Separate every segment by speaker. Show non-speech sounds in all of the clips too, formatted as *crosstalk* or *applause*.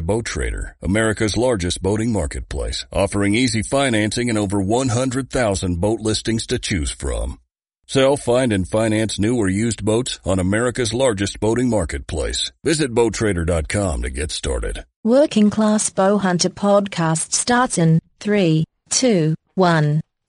Speaker 1: Boat Trader, America's largest boating marketplace, offering easy financing and over 100,000 boat listings to choose from. Sell, find, and finance new or used boats on America's largest boating marketplace. Visit BoatTrader.com to get started.
Speaker 2: Working Class Bowhunter Podcast starts in 3, 2,
Speaker 3: 1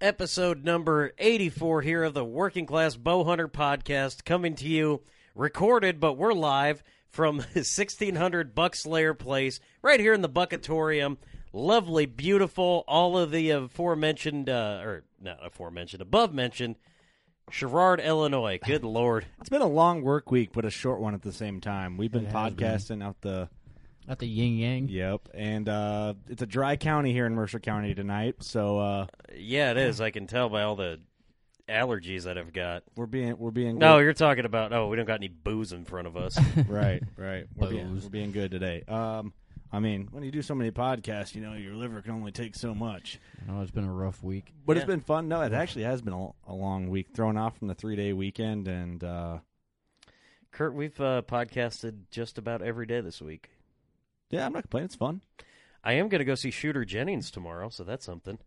Speaker 3: Episode number 84 here of the Working Class Bowhunter podcast coming to you recorded but we're live from *laughs* 1600 Buckslayer Place right here in the Buckatorium lovely beautiful all of the aforementioned uh, or not aforementioned above mentioned Sherrard, Illinois. Good *laughs* lord.
Speaker 4: It's been a long work week, but a short one at the same time. We've been
Speaker 5: It has
Speaker 4: podcasting out the
Speaker 5: At the yin yang.
Speaker 4: Yep, and uh, it's a dry county here in Mercer County tonight, so uh,
Speaker 3: Yeah, it is. I can tell by all the allergies that I've got.
Speaker 4: we're being we're being
Speaker 3: No, you're talking about oh, we don't got any booze in front of us. *laughs*
Speaker 4: right, right. We're being,
Speaker 5: Booze.
Speaker 4: we're being good today. Um, I mean, when you do so many podcasts, you know your liver can only take so much.
Speaker 5: I know it's been a rough week.
Speaker 4: But
Speaker 3: Yeah.
Speaker 4: it's been fun. No, it actually has been a, a long week, thrown off from the three day weekend, and uh,
Speaker 3: Kurt, we've uh, podcasted just about every day this week.
Speaker 4: Yeah, I'm not complaining. It's fun.
Speaker 3: I am going to go see Shooter Jennings tomorrow, so that's something.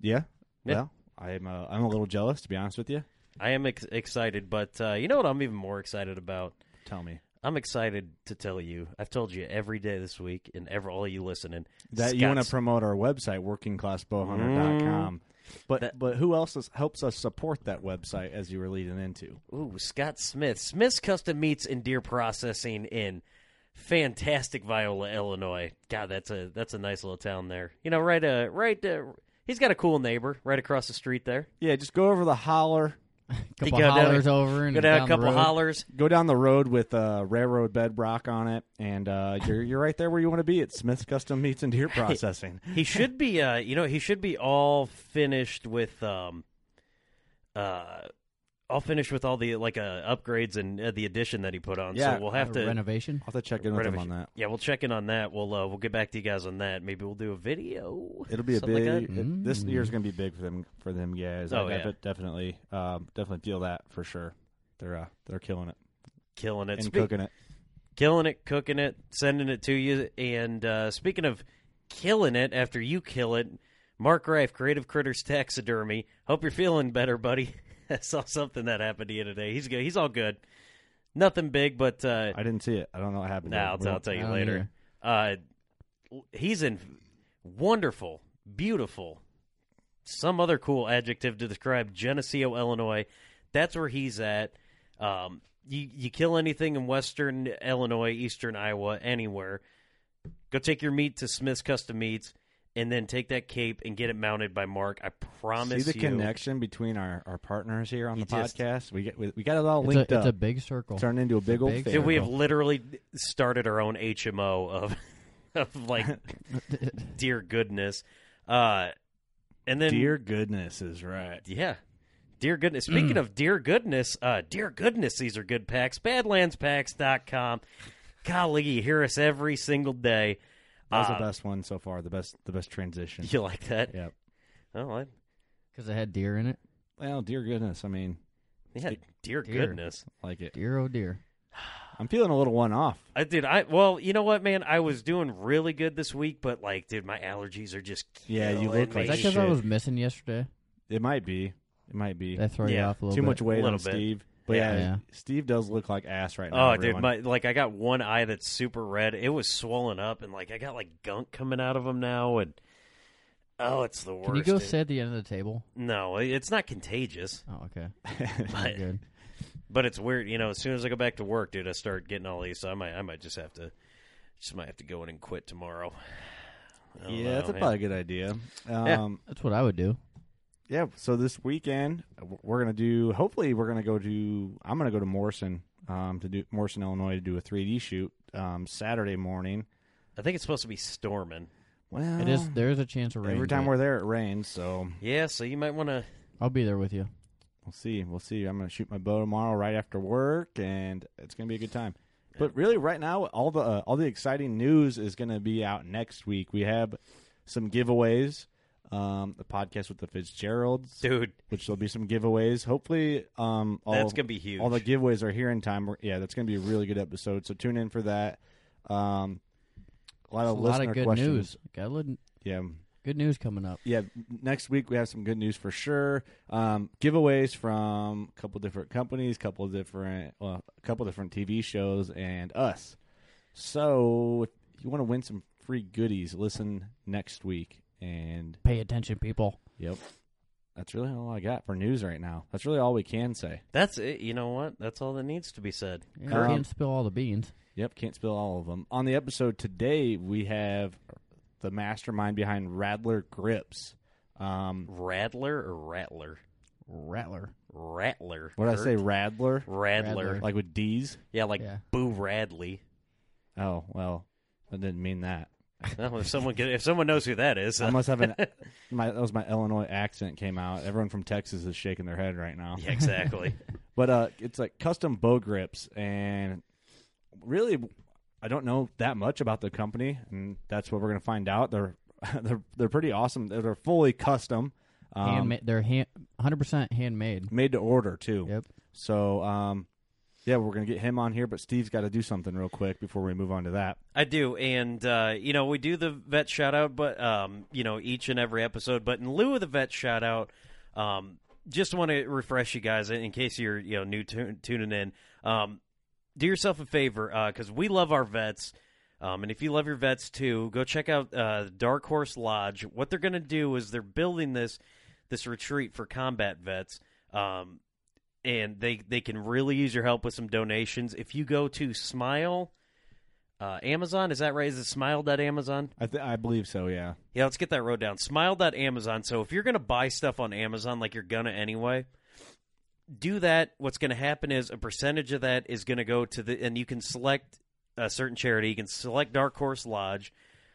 Speaker 4: Yeah.
Speaker 3: Yeah.
Speaker 4: Well, I'm uh, I'm a little jealous to be honest with you.
Speaker 3: I am ex- excited, but uh, you know what I'm even more excited about?
Speaker 4: Tell me
Speaker 3: I'm excited to tell you. I've told you every day this week, and ever all you listening
Speaker 4: that you want to promote our website, workingclassbowhunter.com. But
Speaker 3: That-
Speaker 4: but who else is, helps us support that website as you were leading into?
Speaker 3: Ooh, Scott Smith. Smith's Custom Meats and Deer Processing in fantastic Viola, Illinois. God, that's a that's a nice little town there. You know, right uh right uh, he's got a cool neighbor right across the street there.
Speaker 4: Yeah, just go over the holler, *laughs*
Speaker 5: couple
Speaker 3: go down-
Speaker 5: hollers over and
Speaker 3: Go down,
Speaker 5: down
Speaker 3: a
Speaker 5: the
Speaker 3: couple
Speaker 5: road.
Speaker 3: hollers.
Speaker 4: go down the road with uh, railroad bedrock on it, and uh, you're you're right there where you want to be at Smith's Custom Meats and Deer *laughs* Processing.
Speaker 3: He should be uh you know, he should be all finished with um uh all finish with all the like uh, upgrades and uh, the addition that he put on.
Speaker 4: Yeah,
Speaker 3: so we'll have
Speaker 5: Uh,
Speaker 3: to
Speaker 5: renovation.
Speaker 4: I'll have to check in with him on that.
Speaker 3: Yeah, we'll check in on that. We'll uh, we'll get back to you guys on that. Maybe we'll do a video.
Speaker 4: It'll be a big.
Speaker 3: like that.
Speaker 4: it- this year's going to be big for them for them guys.
Speaker 3: Oh,
Speaker 4: I
Speaker 3: yeah.
Speaker 4: def- definitely, um, definitely feel that for sure. They're uh, they're killing it
Speaker 3: killing it,
Speaker 4: and
Speaker 3: Speak-
Speaker 4: cooking it.
Speaker 3: killing it, cooking it, sending it to you. And uh, speaking of killing it, after you kill it, Mark Rife, Creative Critters Taxidermy. Hope you're feeling better, buddy. *laughs* *laughs* I saw something that happened to you today. He's good. He's all good. Nothing big, but uh,
Speaker 4: I didn't see it. I don't know what happened.
Speaker 3: nah. I'll, tell, I'll tell you later. Uh, he's in wonderful, beautiful, some other cool adjective to describe Geneseo, Illinois. That's where he's at. Um, you you kill anything in Western Illinois, Eastern Iowa, anywhere. Go take your meat to Smith's Custom Meats, and then take that cape and get it mounted by Mark. I promise you.
Speaker 4: See the
Speaker 3: you.
Speaker 4: connection between our, our partners here on the
Speaker 3: just-
Speaker 4: podcast. We get we, we got it all
Speaker 5: It's a,
Speaker 4: linked
Speaker 5: it's a big circle.
Speaker 4: Turned into a big
Speaker 5: a
Speaker 4: old
Speaker 5: big
Speaker 4: family.
Speaker 3: Dude, we have literally started our own HMO of *laughs* of like *laughs* dear goodness. Uh, and then
Speaker 4: Dear goodness is right.
Speaker 3: Yeah. Dear goodness. Speaking of dear goodness, uh, dear goodness, these are good packs. Badlandspacks.com. Golly, you hear us every single day.
Speaker 4: That was
Speaker 3: Uh,
Speaker 4: the best one so far. The best, the best transition.
Speaker 3: You like that?
Speaker 4: Yep.
Speaker 3: Oh, I,
Speaker 5: Because it had deer in it.
Speaker 4: Well, dear goodness, I mean,
Speaker 3: yeah. Dear
Speaker 5: Dear.
Speaker 3: goodness.
Speaker 4: like it.
Speaker 5: Deer, oh dear.
Speaker 4: I'm feeling a little one off.
Speaker 3: I did. I well, you know what, man? I was doing really good this week, but like, dude, my allergies are just
Speaker 4: Yeah, you
Speaker 3: killing
Speaker 4: look
Speaker 3: me.
Speaker 5: Is
Speaker 4: like
Speaker 5: that because I
Speaker 4: shit.
Speaker 5: was missing yesterday?
Speaker 4: It might be. It might be.
Speaker 5: Did I throw you
Speaker 3: Yeah.
Speaker 5: off a little bit.
Speaker 4: Too
Speaker 5: bit?
Speaker 4: much weight
Speaker 3: little
Speaker 4: on
Speaker 3: bit.
Speaker 4: Steve. But yeah,
Speaker 5: Yeah. Yeah.
Speaker 4: Steve does look like ass right now.
Speaker 3: Oh, dude, my like I got one eye that's super red. It was swollen up, and like I got like gunk coming out of them now, and oh, it's the worst.
Speaker 5: Can you go
Speaker 3: dude.
Speaker 5: sit at the end of the table?
Speaker 3: No, it's not contagious,
Speaker 5: Oh, okay. *laughs*
Speaker 3: but,
Speaker 5: Good.
Speaker 3: but it's weird. You know, as soon as I go back to work, dude, I start getting all these. So I might, I might just have to, just might have to go in and quit tomorrow.
Speaker 4: Yeah,
Speaker 3: know,
Speaker 4: that's
Speaker 3: man.
Speaker 4: probably a good idea.
Speaker 3: Yeah.
Speaker 4: Um,
Speaker 5: That's what I would do.
Speaker 4: Yeah. So this weekend we're gonna do. Hopefully, we're gonna go to. I'm gonna go to Morrison, um, to do Morrison, Illinois, to do a 3D shoot um, Saturday morning.
Speaker 3: I think it's supposed to be storming.
Speaker 4: Well,
Speaker 5: It is. There is a chance of rain.
Speaker 4: every time
Speaker 5: but
Speaker 4: we're there, it rains. So
Speaker 3: Yeah, so you might want to.
Speaker 5: I'll be there with you.
Speaker 4: we'll see. We'll see. I'm gonna shoot my bow tomorrow right after work, and it's gonna be a good time. But really, right now, all the uh, all the exciting news is gonna be out next week. We have some giveaways. Um, the podcast with the Fitzgeralds,
Speaker 3: Dude,
Speaker 4: which there'll be some giveaways. Hopefully, um, all
Speaker 3: that's gonna be huge.
Speaker 4: all the giveaways are here in time. We're- Yeah, that's gonna be a really good episode. So tune in for that. Um, a lot
Speaker 5: There's
Speaker 4: of
Speaker 5: a lot
Speaker 4: listener
Speaker 5: of good
Speaker 4: questions.
Speaker 5: news. Got a little
Speaker 4: Yeah,
Speaker 5: good news coming up.
Speaker 4: yeah, next week we have some good news for sure. Um, giveaways from a couple different companies, couple different, well, a couple different TV shows, and us. So if you want to win some free goodies, listen next week. And
Speaker 5: Pay attention, people.
Speaker 4: yep, that's really all I got for news right now. That's really all we can say.
Speaker 3: That's it. You know what? That's all that needs to be said.
Speaker 5: You
Speaker 4: Um,
Speaker 5: can't spill all the beans.
Speaker 4: Yep, can't spill all of them. On the episode today, we have the mastermind behind Rattler Grips. Um,
Speaker 3: Radler or Rattler?
Speaker 5: Rattler.
Speaker 3: Rattler.
Speaker 4: what did I say? Radler,
Speaker 3: Radler.
Speaker 5: Radler.
Speaker 4: like with D's.
Speaker 3: Yeah, like
Speaker 5: Yeah.
Speaker 3: Boo Radley.
Speaker 4: Oh well, I didn't mean that.
Speaker 3: Well, if someone can, if someone knows who that is,
Speaker 4: I must have an *laughs* my that was my Illinois accent came out. Everyone from Texas is shaking their head right now.
Speaker 3: yeah, exactly. *laughs*
Speaker 4: But uh, it's like custom bow grips, and really, I don't know that much about the company, and that's what we're gonna find out. They're *laughs* they're they're pretty awesome. They're, they're fully custom, um,
Speaker 5: Handma- they're hand, 100% handmade.
Speaker 4: made to order too.
Speaker 5: Yep.
Speaker 4: So um, yeah, we're gonna get him on here, but Steve's got to do something real quick before we move on to that.
Speaker 3: I do, and uh, you know we do the vet shout out, but um, you know each and every episode. But in lieu of the vet shout out, um, just want to refresh you guys in case you're you know new tu- tuning in. Um, do yourself a favor because we love our vets. Um, and if you love your vets too, go check out uh, Dark Horse Lodge. What they're going to do is they're building this this retreat for combat vets, um, and they they can really use your help with some donations. If you go to Smile uh, Amazon, is that right? Is it Smile.Amazon?
Speaker 4: I th- I believe so. Yeah.
Speaker 3: Yeah, let's get that wrote down. Smile.Amazon. So if you're going to buy stuff on Amazon, like you're going to anyway, do that. What's going to happen is a percentage of that is going to go to the, and you can select a certain charity. You can select Dark Horse Lodge.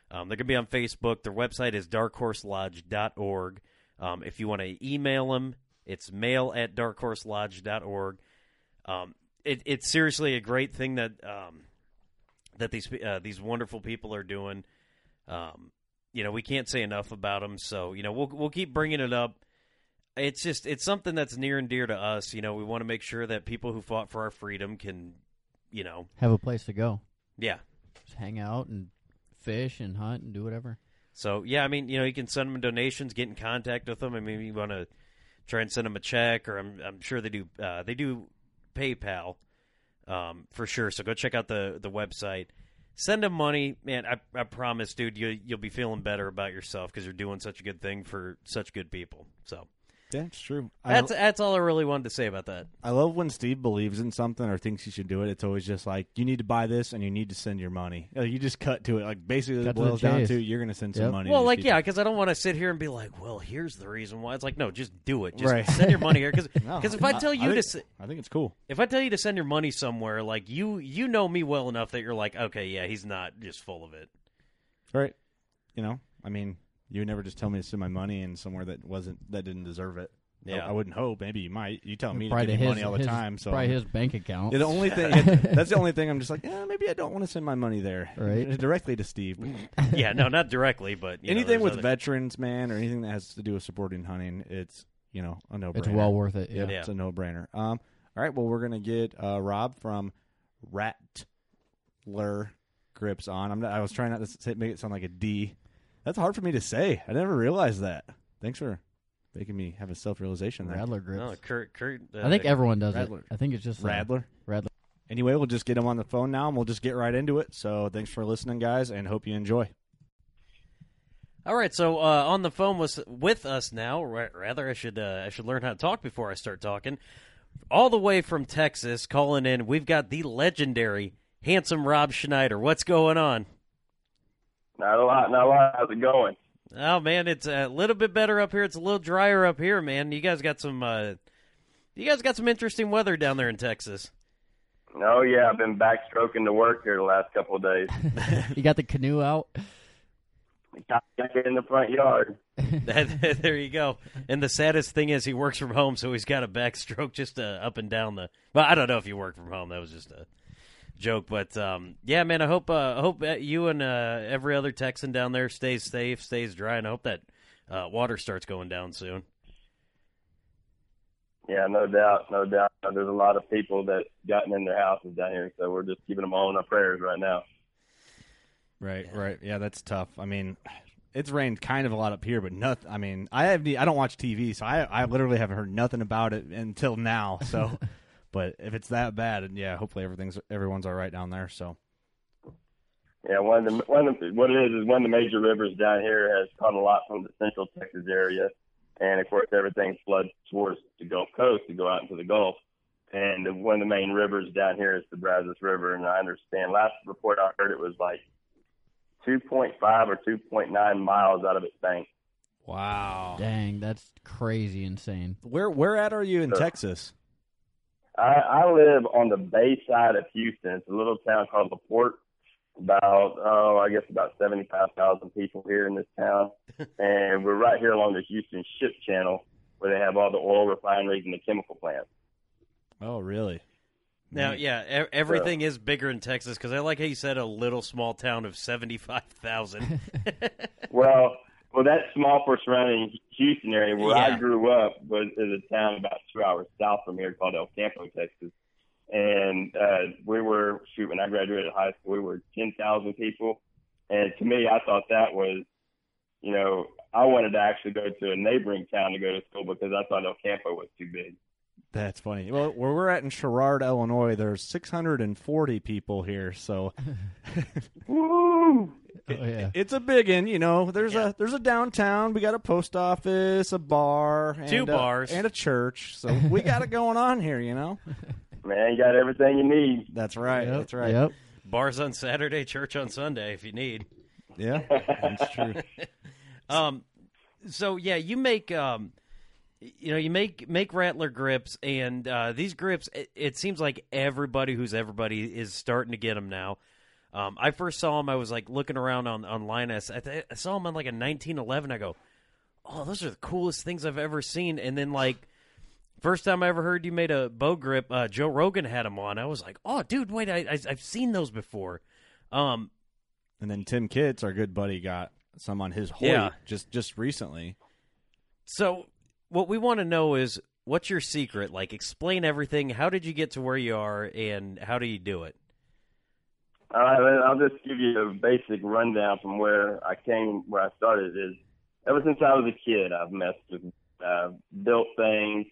Speaker 3: Um, they're going to be on Facebook. Their website is darkhorselodge.org. Um, if you want to email them, it's mail at darkhorselodge.org. Um, it, it's seriously a great thing that um, that these uh, these wonderful people are doing. Um, you know, we can't say enough about them. So you know, we'll we'll keep bringing it up. It's just it's something that's near and dear to us. You know, we want to make sure that people who fought for our freedom can, you know,
Speaker 5: Have a place to go.
Speaker 3: yeah.
Speaker 5: Just hang out and fish and hunt and do whatever.
Speaker 3: So yeah, I mean, you know, you can send them donations, get in contact with them. I mean, you want to try and send them a check, or I'm I'm sure they do. Uh, they do PayPal um, for sure. So go check out the the website. Send them money, man. I I promise, dude, you you'll be feeling better about yourself because you're doing such a good thing for such good people. So
Speaker 4: Yeah, it's true. I,
Speaker 3: that's that's all I really wanted to say about that.
Speaker 4: I love when Steve believes in something or thinks he should do it. It's always just like you need to buy this and you need to send your money. Like, you just cut to it. Like basically,
Speaker 5: Cut
Speaker 4: it
Speaker 5: to the
Speaker 4: boils down
Speaker 5: chase.
Speaker 4: to you're going to send some
Speaker 5: Yep.
Speaker 4: money.
Speaker 3: Well,
Speaker 4: to
Speaker 3: like
Speaker 4: these
Speaker 3: yeah, because I don't want to sit here and be like, well, here's the reason why. It's like no, just do it. Just
Speaker 4: Right.
Speaker 3: send your money here because *laughs*
Speaker 4: No,
Speaker 3: if I tell you
Speaker 4: I
Speaker 3: to.
Speaker 4: think,
Speaker 3: s-
Speaker 4: I think it's cool.
Speaker 3: if I tell you to send your money somewhere, like you you know me well enough that you're like, okay, yeah, he's not just full of it.
Speaker 4: Right? You know, I mean, you would never just tell me to send my money in somewhere that wasn't that didn't deserve it.
Speaker 3: Yeah.
Speaker 4: I, I wouldn't hope. Maybe you might. You tell me to
Speaker 5: Probably
Speaker 4: give me
Speaker 5: his,
Speaker 4: money all the
Speaker 5: his-
Speaker 4: time. So
Speaker 5: probably his bank account.
Speaker 4: Yeah, the only thing *laughs* that's the only thing I'm just like, yeah, maybe I don't want to send my money there
Speaker 5: Right. *laughs*
Speaker 4: directly to Steve. *laughs*
Speaker 3: yeah, no, not directly, but you know,
Speaker 4: anything
Speaker 3: there's
Speaker 4: with
Speaker 3: other-
Speaker 4: veterans, man, or anything that has to do with supporting hunting, it's you know a no.
Speaker 5: It's well worth it, yeah.
Speaker 3: Yeah.
Speaker 4: it's a no brainer. Um, all right, well, we're gonna get uh, Rob from Rattler Grips on. I'm not, I was trying not to say, make it sound like a D. That's hard for me to say. I never realized that. Thanks for making me have a self realization there.
Speaker 5: Radler grips.
Speaker 3: No, Kurt, Kurt, uh,
Speaker 5: I think everyone does
Speaker 4: Radler.
Speaker 5: it. I think it's just uh,
Speaker 4: Radler.
Speaker 5: Radler.
Speaker 4: Anyway, we'll just get him on the phone now, and we'll just get right into it. So, thanks for listening, guys, and hope you enjoy.
Speaker 3: All right, so uh, on the phone was with us now. Rather, I should uh, I should learn how to talk before I start talking. All the way from Texas, calling in. We've got the legendary, handsome Rob Schneider. What's going on?
Speaker 6: Not a lot, not a lot. How's it going?
Speaker 3: Oh man, it's a little bit better up here. It's a little drier up here, man. You guys got some. Uh, you guys got some interesting weather down there in Texas.
Speaker 6: Oh yeah, I've been backstroking to work here the last couple of days. *laughs*
Speaker 5: You got the canoe out.
Speaker 6: Got in the front yard. *laughs* *laughs*
Speaker 3: there you go. And the saddest thing is he works from home, so he's got a backstroke just uh, up and down the. Well, I don't know if you work from home. That was just a joke, but um, yeah, man. I hope uh, I hope you and uh, every other Texan down there stays safe, stays dry, and I hope that uh, water starts going down soon.
Speaker 6: Yeah, no doubt, no doubt. There's a lot of people that gotten in their houses down here, so we're just keeping them all in our prayers right now.
Speaker 4: Right, right. Yeah, that's tough. I mean, it's rained kind of a lot up here, but nothing. I mean, I have I don't watch TV, so I I literally haven't heard nothing about it until now. So, *laughs* but if it's that bad, and yeah, hopefully everything's everyone's all right down there. So,
Speaker 6: Yeah, one of the one of the, what it is is one of the major rivers down here has caught a lot from the central Texas area, and of course everything floods towards the Gulf Coast to go out into the Gulf. And one of the main rivers down here is the Brazos River, and I understand last report I heard it was like 2.5 or 2.9 miles out of its bank.
Speaker 4: wow.
Speaker 5: Dang, that's crazy insane.
Speaker 4: Where where at are you in
Speaker 6: Sure.
Speaker 4: Texas?
Speaker 6: I, I live on the bay side of Houston. It's a little town called LaPorte. About oh, I guess about seventy-five thousand people here in this town, *laughs* and we're right here along the Houston Ship Channel, where they have all the oil refineries and the chemical plants.
Speaker 4: Oh, really?
Speaker 3: Now, mm. yeah, e- everything is bigger in Texas because I like how you said a little small town of seventy-five thousand. *laughs* *laughs*
Speaker 6: Well, well, that's small for surrounding Houston area where
Speaker 3: Yeah.
Speaker 6: I grew up was is a town about two hours south from here called El Campo, Texas. And uh, we were shoot when I graduated high school, we were ten thousand people. And to me, I thought that was, you know, I wanted to actually go to a neighboring town to go to school because I thought El Campo was too big.
Speaker 4: That's funny. Well, where we're at in Sherrard, Illinois, there's 640 people here, so *laughs*
Speaker 6: Woo!
Speaker 5: Oh yeah.
Speaker 4: it's a big one. You know, there's a there's a downtown. We got a post office, a bar, and
Speaker 3: Two
Speaker 4: a-
Speaker 3: bars.
Speaker 4: and a church. So we got it going on here. You know. *laughs*
Speaker 6: Man, you got everything you need.
Speaker 4: That's right.
Speaker 5: Yep,
Speaker 4: That's right.
Speaker 5: Yep.
Speaker 3: Bars on Saturday, church on Sunday, if you need.
Speaker 4: Yeah, that's true. *laughs*
Speaker 3: Um, so yeah, you make um, you know, you make make Rattler grips, and uh, these grips. It, it seems like everybody who's everybody is starting to get them now. Um, I first saw him. I was like looking around on online. I, I th- I saw him on like a 1911. I go, oh, those are the coolest things I've ever seen. And then like. First time I ever heard you made a bow grip, uh, Joe Rogan had them on. I was like, "Oh, dude, wait, I, I, I've seen those before." Um,
Speaker 4: And then Tim Kitts, our good buddy, got some on his Hoyt
Speaker 3: Yeah.
Speaker 4: just just recently.
Speaker 3: So, what we want to know is what's your secret? Like, explain everything. How did you get to where you are, and how do you do it?
Speaker 6: All right, I'll just give you a basic rundown from where I came, where I started. Is ever since I was a kid, I've messed with, uh, built things.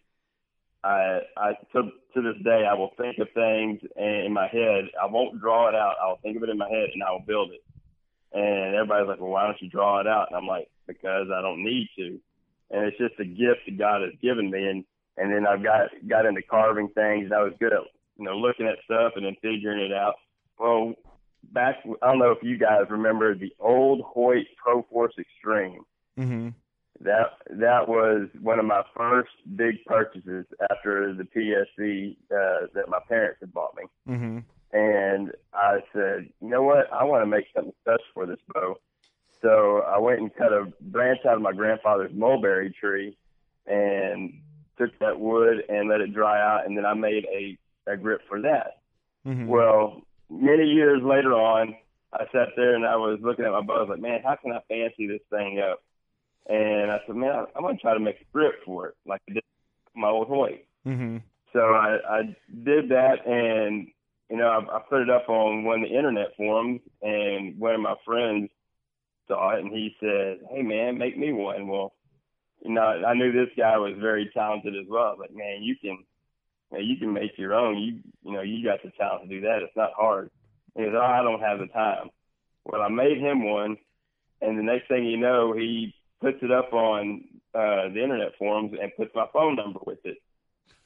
Speaker 6: I, I to to this day, I will think of things in my head. I won't draw it out. I'll think of it in my head, and I will build it. And everybody's like, "Well, why don't you draw it out?" And I'm like, "Because I don't need to." And it's just a gift that God has given me. And and then I've got got into carving things. And I was good at you know looking at stuff and then figuring it out. Well, back I don't know if you guys remember the old Hoyt Pro Force Extreme.
Speaker 4: Mm-hmm.
Speaker 6: That that was one of my first big purchases after the PSE uh, that my parents had bought me.
Speaker 4: Mm-hmm.
Speaker 6: And I said, you know what? I want to make something special for this bow. So I went and cut a branch out of my grandfather's mulberry tree and took that wood and let it dry out, and then I made a a grip for that.
Speaker 4: Mhm.
Speaker 6: Well, many years later on, I sat there and I was looking at my bow. I was like, man, how can I fancy this thing up? And I said, man, I'm going to try to make a script for it, like I did my old Hoyt.
Speaker 4: Mm-hmm.
Speaker 6: So I, I did that, and you know, I, I put it up on one of the internet forums, and one of my friends saw it, and he said, "Hey, man, make me one." Well, you know, I knew this guy was very talented as well. Like, man, you can, you, know, you can make your own. You, you know, you got the talent to do that. It's not hard. And he goes, "Oh, I don't have the time." Well, I made him one, and the next thing you know, he puts it up on uh, the internet forums and puts my phone number with it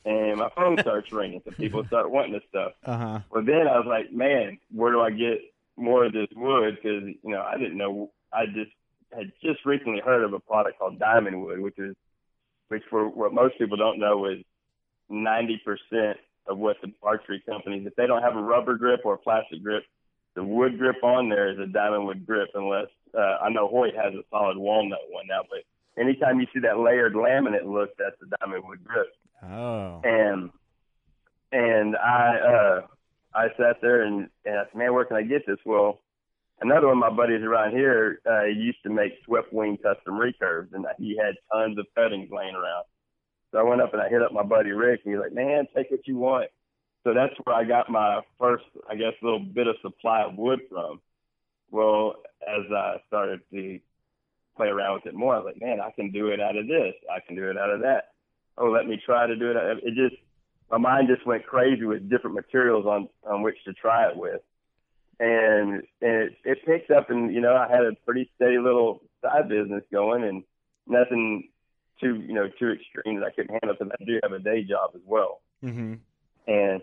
Speaker 6: and my phone *laughs* starts ringing, so people start wanting this stuff.
Speaker 4: Uh huh.
Speaker 6: Well, then I was like, man, where do I get more of this wood? Because you know, I didn't know. I just had just recently heard of a product called Dymondwood, which is, which for what most people don't know is ninety percent of what the archery companies, if they don't have a rubber grip or a plastic grip, the wood grip on there is a Dymondwood grip. Unless uh, I know Hoyt has a solid walnut one now, but anytime you see that layered laminate look, that's a Dymondwood grip
Speaker 4: Oh.
Speaker 6: and and I uh I sat there and, and I said, man, where can I get this? Well, another one of my buddies around here uh, used to make swept wing custom recurves, and he had tons of cuttings laying around. So I went up and I hit up my buddy Rick, and he's like, man, take what you want. So that's where I got my first, I guess, little bit of supply of wood from. Well, as I started to play around with it more, I was like, man, I can do it out of this. I can do it out of that oh, let me try to do it. It just, my mind just went crazy with different materials on, on which to try it with. And, and it, it picked up and, you know, I had a pretty steady little side business going and nothing too, you know, too extreme that I couldn't handle because I do have a day job as well.
Speaker 4: Mm-hmm.
Speaker 6: And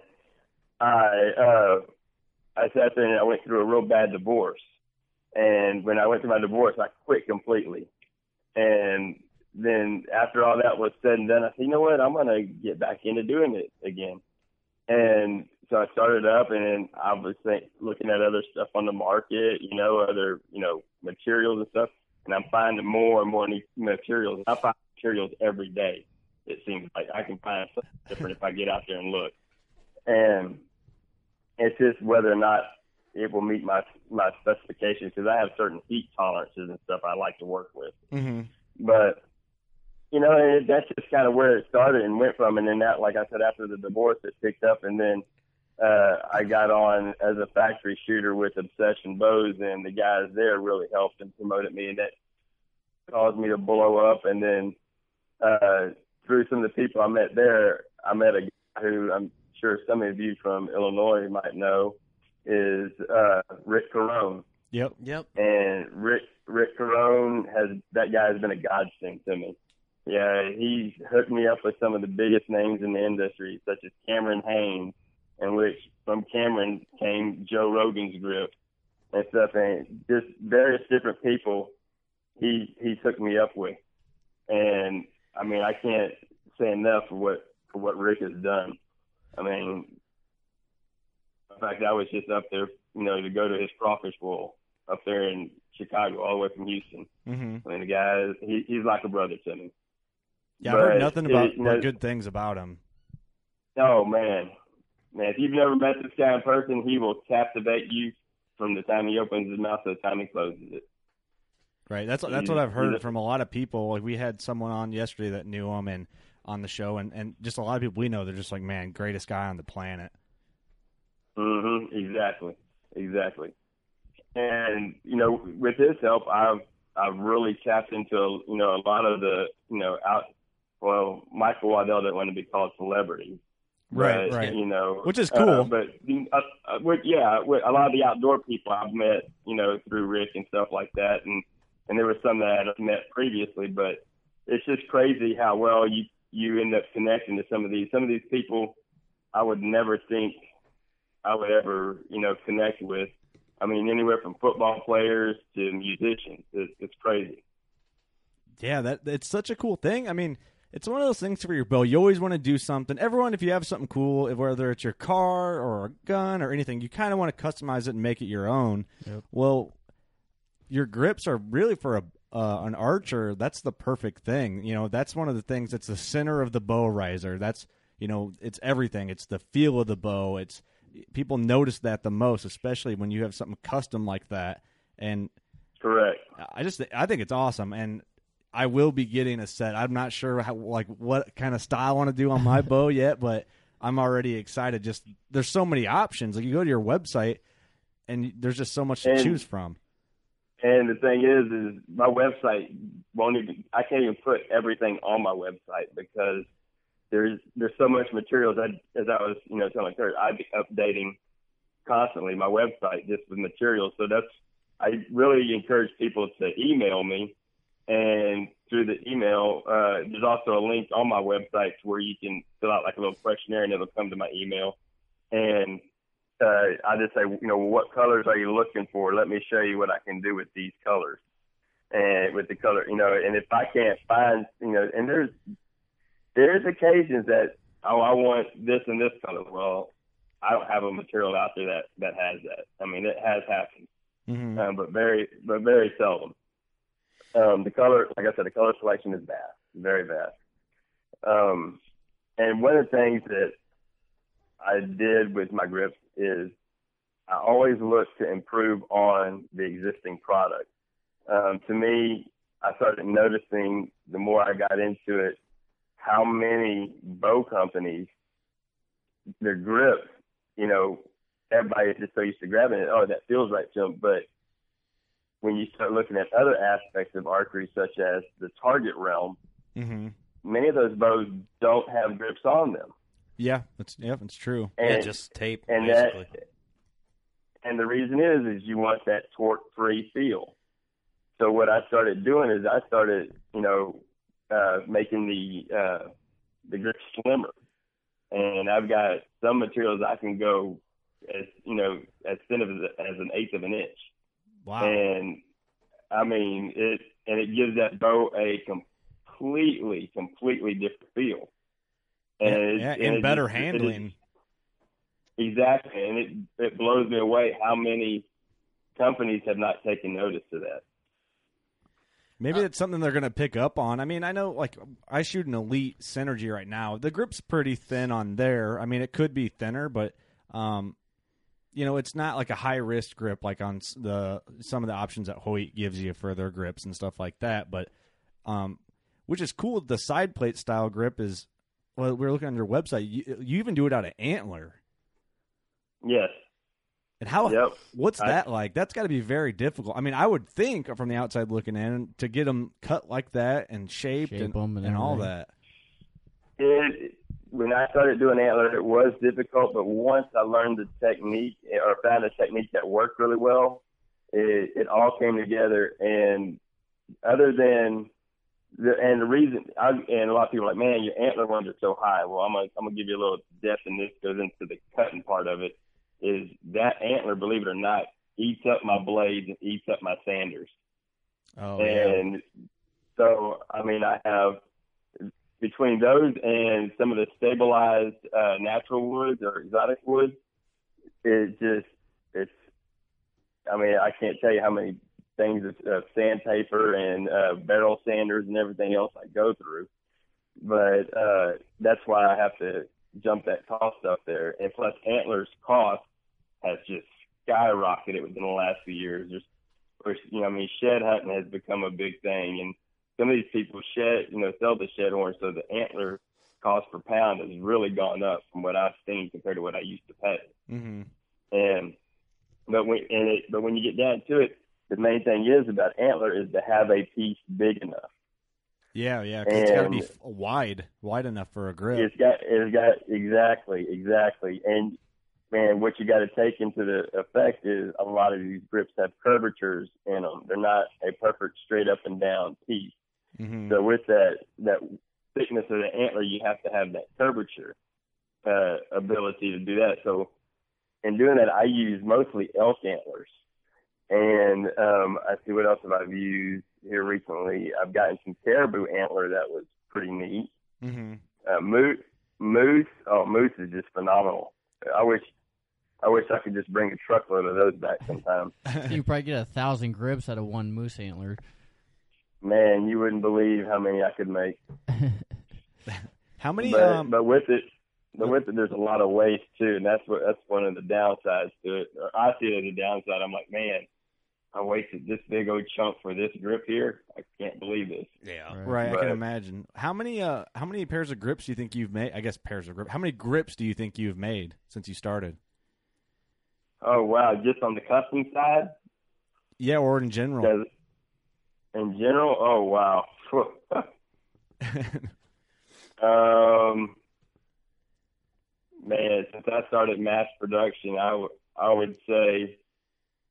Speaker 6: I, uh, I sat there and I went through a real bad divorce. And when I went through my divorce, I quit completely. And then after all that was said and done, I said, you know what, I'm gonna get back into doing it again. And so I started up, and then I was think, looking at other stuff on the market, you know, other you know materials and stuff, and I'm finding more and more new materials. I find materials every day. It seems like I can find something *laughs* different if I get out there and look. And it's just whether or not it will meet my my specifications because I have certain heat tolerances and stuff I like to work with.
Speaker 4: Mm-hmm.
Speaker 6: But you know, and that's just kind of where it started and went from. And then that, like I said, after the divorce, it picked up, and then uh, I got on as a factory shooter with Obsession Bows, and the guys there really helped and promoted me, and that caused me to blow up. And then uh, through some of the people I met there, I met a guy who I'm sure some of you from Illinois might know is uh, Rick Carone.
Speaker 4: Yep.
Speaker 3: Yep.
Speaker 6: And Rick Rick Carone has that guy has been a godsend to me. Yeah, he's hooked me up with some of the biggest names in the industry, such as Cameron Hanes, and which from Cameron came Joe Rogan's group and stuff, and just various different people he he's hooked me up with. And I mean, I can't say enough for what for what Rick has done. I mean, in fact, I was just up there, you know, to go to his crawfish bowl up there in Chicago, all the way from Houston.
Speaker 4: Mm-hmm.
Speaker 6: I mean, the guy, he, he's like a brother to me.
Speaker 4: Yeah, I've heard
Speaker 6: But
Speaker 4: nothing
Speaker 6: it-
Speaker 4: about
Speaker 6: you know-
Speaker 4: but good things about him.
Speaker 6: Oh man, man! If you've never met this guy in person, he will captivate you from the time he opens his mouth to the time he closes it.
Speaker 4: Right. That's that's what I've heard from a lot of people. Like we had someone on yesterday that knew him and on the show, and and just a lot of people we know. They're just like, man, greatest guy on the planet.
Speaker 6: Mm-hmm. Exactly. Exactly. And you know, with his help, I've I've really tapped into you know a lot of the you know out. Well, Michael Waddell didn't want to be called celebrity,
Speaker 4: Right,
Speaker 6: but,
Speaker 4: right.
Speaker 6: You know,
Speaker 4: Which is
Speaker 6: uh,
Speaker 4: cool.
Speaker 6: but uh, uh, with, yeah, with a lot of the outdoor people I've met, you know, through Rick and stuff like that, and and there was some that I've met previously, but it's just crazy how well you you end up connecting to some of these some of these people I would never think I would ever you know connect with. I mean, anywhere from football players to musicians, it's, it's crazy.
Speaker 4: Yeah, that it's such a cool thing. I mean, it's one of those things for your bow. You always want to do something. Everyone, if you have something cool, whether it's your car or a gun or anything, you kind of want to customize it and make it your own.
Speaker 5: Yep.
Speaker 4: Well, your grips are really for a, uh, an archer, that's the perfect thing. You know, that's one of the things. It's the center of the bow riser. That's you know, it's everything. It's the feel of the bow. It's people notice that the most, especially when you have something custom like that. And
Speaker 6: correct.
Speaker 4: I just I think it's awesome, and I will be getting a set. I'm not sure how like what kind of style I want to do on my *laughs* bow yet, but I'm already excited. Just there's so many options. Like you go to your website, and there's just so much to
Speaker 6: And-
Speaker 4: choose from.
Speaker 6: And the thing is, is my website won't even. I can't even put everything on my website because there's there's so much materials. I, as I was, you know, telling Kurt, I'd be updating constantly my website just with materials. So that's I really encourage people to email me, and through the email, uh, there's also a link on my website to where you can fill out like a little questionnaire, and it'll come to my email. And uh, I just say, you know, what colors are you looking for? Let me show you what I can do with these colors, and with the color, you know. And if I can't find, you know, and there's there's occasions that oh, I want this and this color. Well, I don't have a material out there that that has that. I mean, it has happened,
Speaker 4: Mm-hmm.
Speaker 6: um, but very but very seldom. Um, the color, like I said, the color selection is vast, very vast. Um, and one of the things that I did with my grips is I always look to improve on the existing product. Um, to me, I started noticing the more I got into it, how many bow companies, their grips, you know, everybody is just so used to grabbing it. Oh, that feels right to them. But when you start looking at other aspects of archery, such as the target realm,
Speaker 4: Mm-hmm.
Speaker 6: many of those bows don't have grips on them.
Speaker 4: Yeah, that's yeah, that's true.
Speaker 6: And,
Speaker 3: yeah, just tape
Speaker 6: and
Speaker 3: basically.
Speaker 6: that, and the reason is, is you want that torque-free feel. So what I started doing is I started, you know, uh, making the uh, the grip slimmer, and I've got some materials I can go as you know as thin as, as an eighth of an inch.
Speaker 4: Wow.
Speaker 6: And I mean it, and it gives that bow a completely, completely different feel. And,
Speaker 4: Yeah,
Speaker 6: and
Speaker 4: and
Speaker 6: it
Speaker 4: better
Speaker 6: it is-
Speaker 4: handling.
Speaker 6: exactly, and it it blows me away how many companies have not taken notice of that.
Speaker 4: Maybe it's something they're going to pick up on. I mean, I know, like, I shoot an Elite Synergy right now. The grip's pretty thin on there. I mean, it could be thinner, but, um, you know, it's not like a high wrist grip like on the some of the options that Hoyt gives you for their grips and stuff like that. But, um, which is cool. The side plate style grip is. Well, we are looking on your website. You, you even do it out of antler.
Speaker 6: Yes.
Speaker 4: And how?
Speaker 6: Yep.
Speaker 4: What's
Speaker 6: I-
Speaker 4: that like? That's got to be very difficult. I mean, I would think from the outside looking in to get them cut like that and shaped
Speaker 5: Shape
Speaker 4: and,
Speaker 5: 'em and
Speaker 4: and all that.
Speaker 6: It, when I started doing antler, it was difficult, but once I learned the technique or found a technique that worked really well, it, it all came together. And other than the and the reason, I, and a lot of people are like, man, your antler ones are so high. Well, I'm gonna I'm gonna give you a little depth, and this goes into the cutting part of it. Is that antler, believe it or not, eats up my blades and eats up my sanders.
Speaker 4: Oh
Speaker 6: and so I mean I have between those and some of the stabilized uh, natural woods or exotic woods, it just it's I mean I can't tell you how many things of, of sandpaper and uh, barrel sanders and everything else I go through, but uh, that's why I have to jump that cost up there. And plus, antlers cost has just skyrocketed within the last few years. There's course, you know, I mean, shed hunting has become a big thing, and some of these people shed, you know, sell the shed horn, so the antler cost per pound has really gone up from what I've seen compared to what I used to pay.
Speaker 4: Mm-hmm.
Speaker 6: And but when and it, but when you get down to it, the main thing is about antler is to have a piece big enough.
Speaker 4: Yeah, yeah. 'cause it's got to be wide, wide enough for a grip.
Speaker 6: It's got it's got exactly exactly, and man, what you got to take into the effect is a lot of these grips have curvatures in them. They're not a perfect straight up and down piece.
Speaker 4: Mm-hmm.
Speaker 6: So with that that thickness of the antler, you have to have that curvature uh, ability to do that. So in doing that, I use mostly elk antlers, and um, I see what else have I used here recently. I've gotten some caribou antler that was pretty neat.
Speaker 4: Mm-hmm.
Speaker 6: Uh, moose, moose, oh moose is just phenomenal. I wish. I wish I could just bring a truckload of those back sometime. *laughs*
Speaker 5: you probably get a thousand grips out of one moose antler.
Speaker 6: man, you wouldn't believe how many I could make. *laughs*
Speaker 4: How many?
Speaker 6: but,
Speaker 4: um,
Speaker 6: but with it, but with it, there's a lot of waste too, and that's what that's one of the downsides to it. Or I see it as a downside. I'm like, man, I wasted this big old chunk for this grip here. I can't believe this.
Speaker 3: Yeah.
Speaker 4: right, I can imagine. How many? Uh, how many pairs of grips do you think you've made? I guess pairs of grips. How many grips do you think you've made since you started?
Speaker 6: Oh wow, just on the custom side,
Speaker 4: Yeah, or in general.
Speaker 6: in general, oh wow. *laughs* um, man, since I started mass production, I w- I would say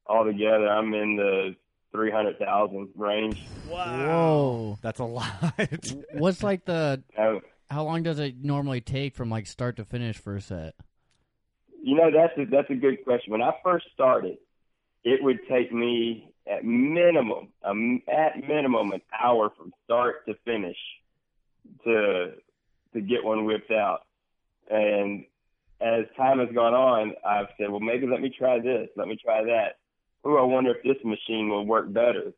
Speaker 6: altogether I'm in the three hundred thousand range.
Speaker 5: Whoa.
Speaker 4: That's a lot. *laughs*
Speaker 5: What's like the?
Speaker 6: Uh,
Speaker 5: How long does it normally take from like start to finish for a set?
Speaker 6: You know, that's a, that's a good question. When I first started, it would take me at minimum, um, at minimum, an hour from start to finish to to get one whipped out. And as time has gone on, I've said, well, maybe let me try this, let me try that. Ooh, I wonder if this machine will work better.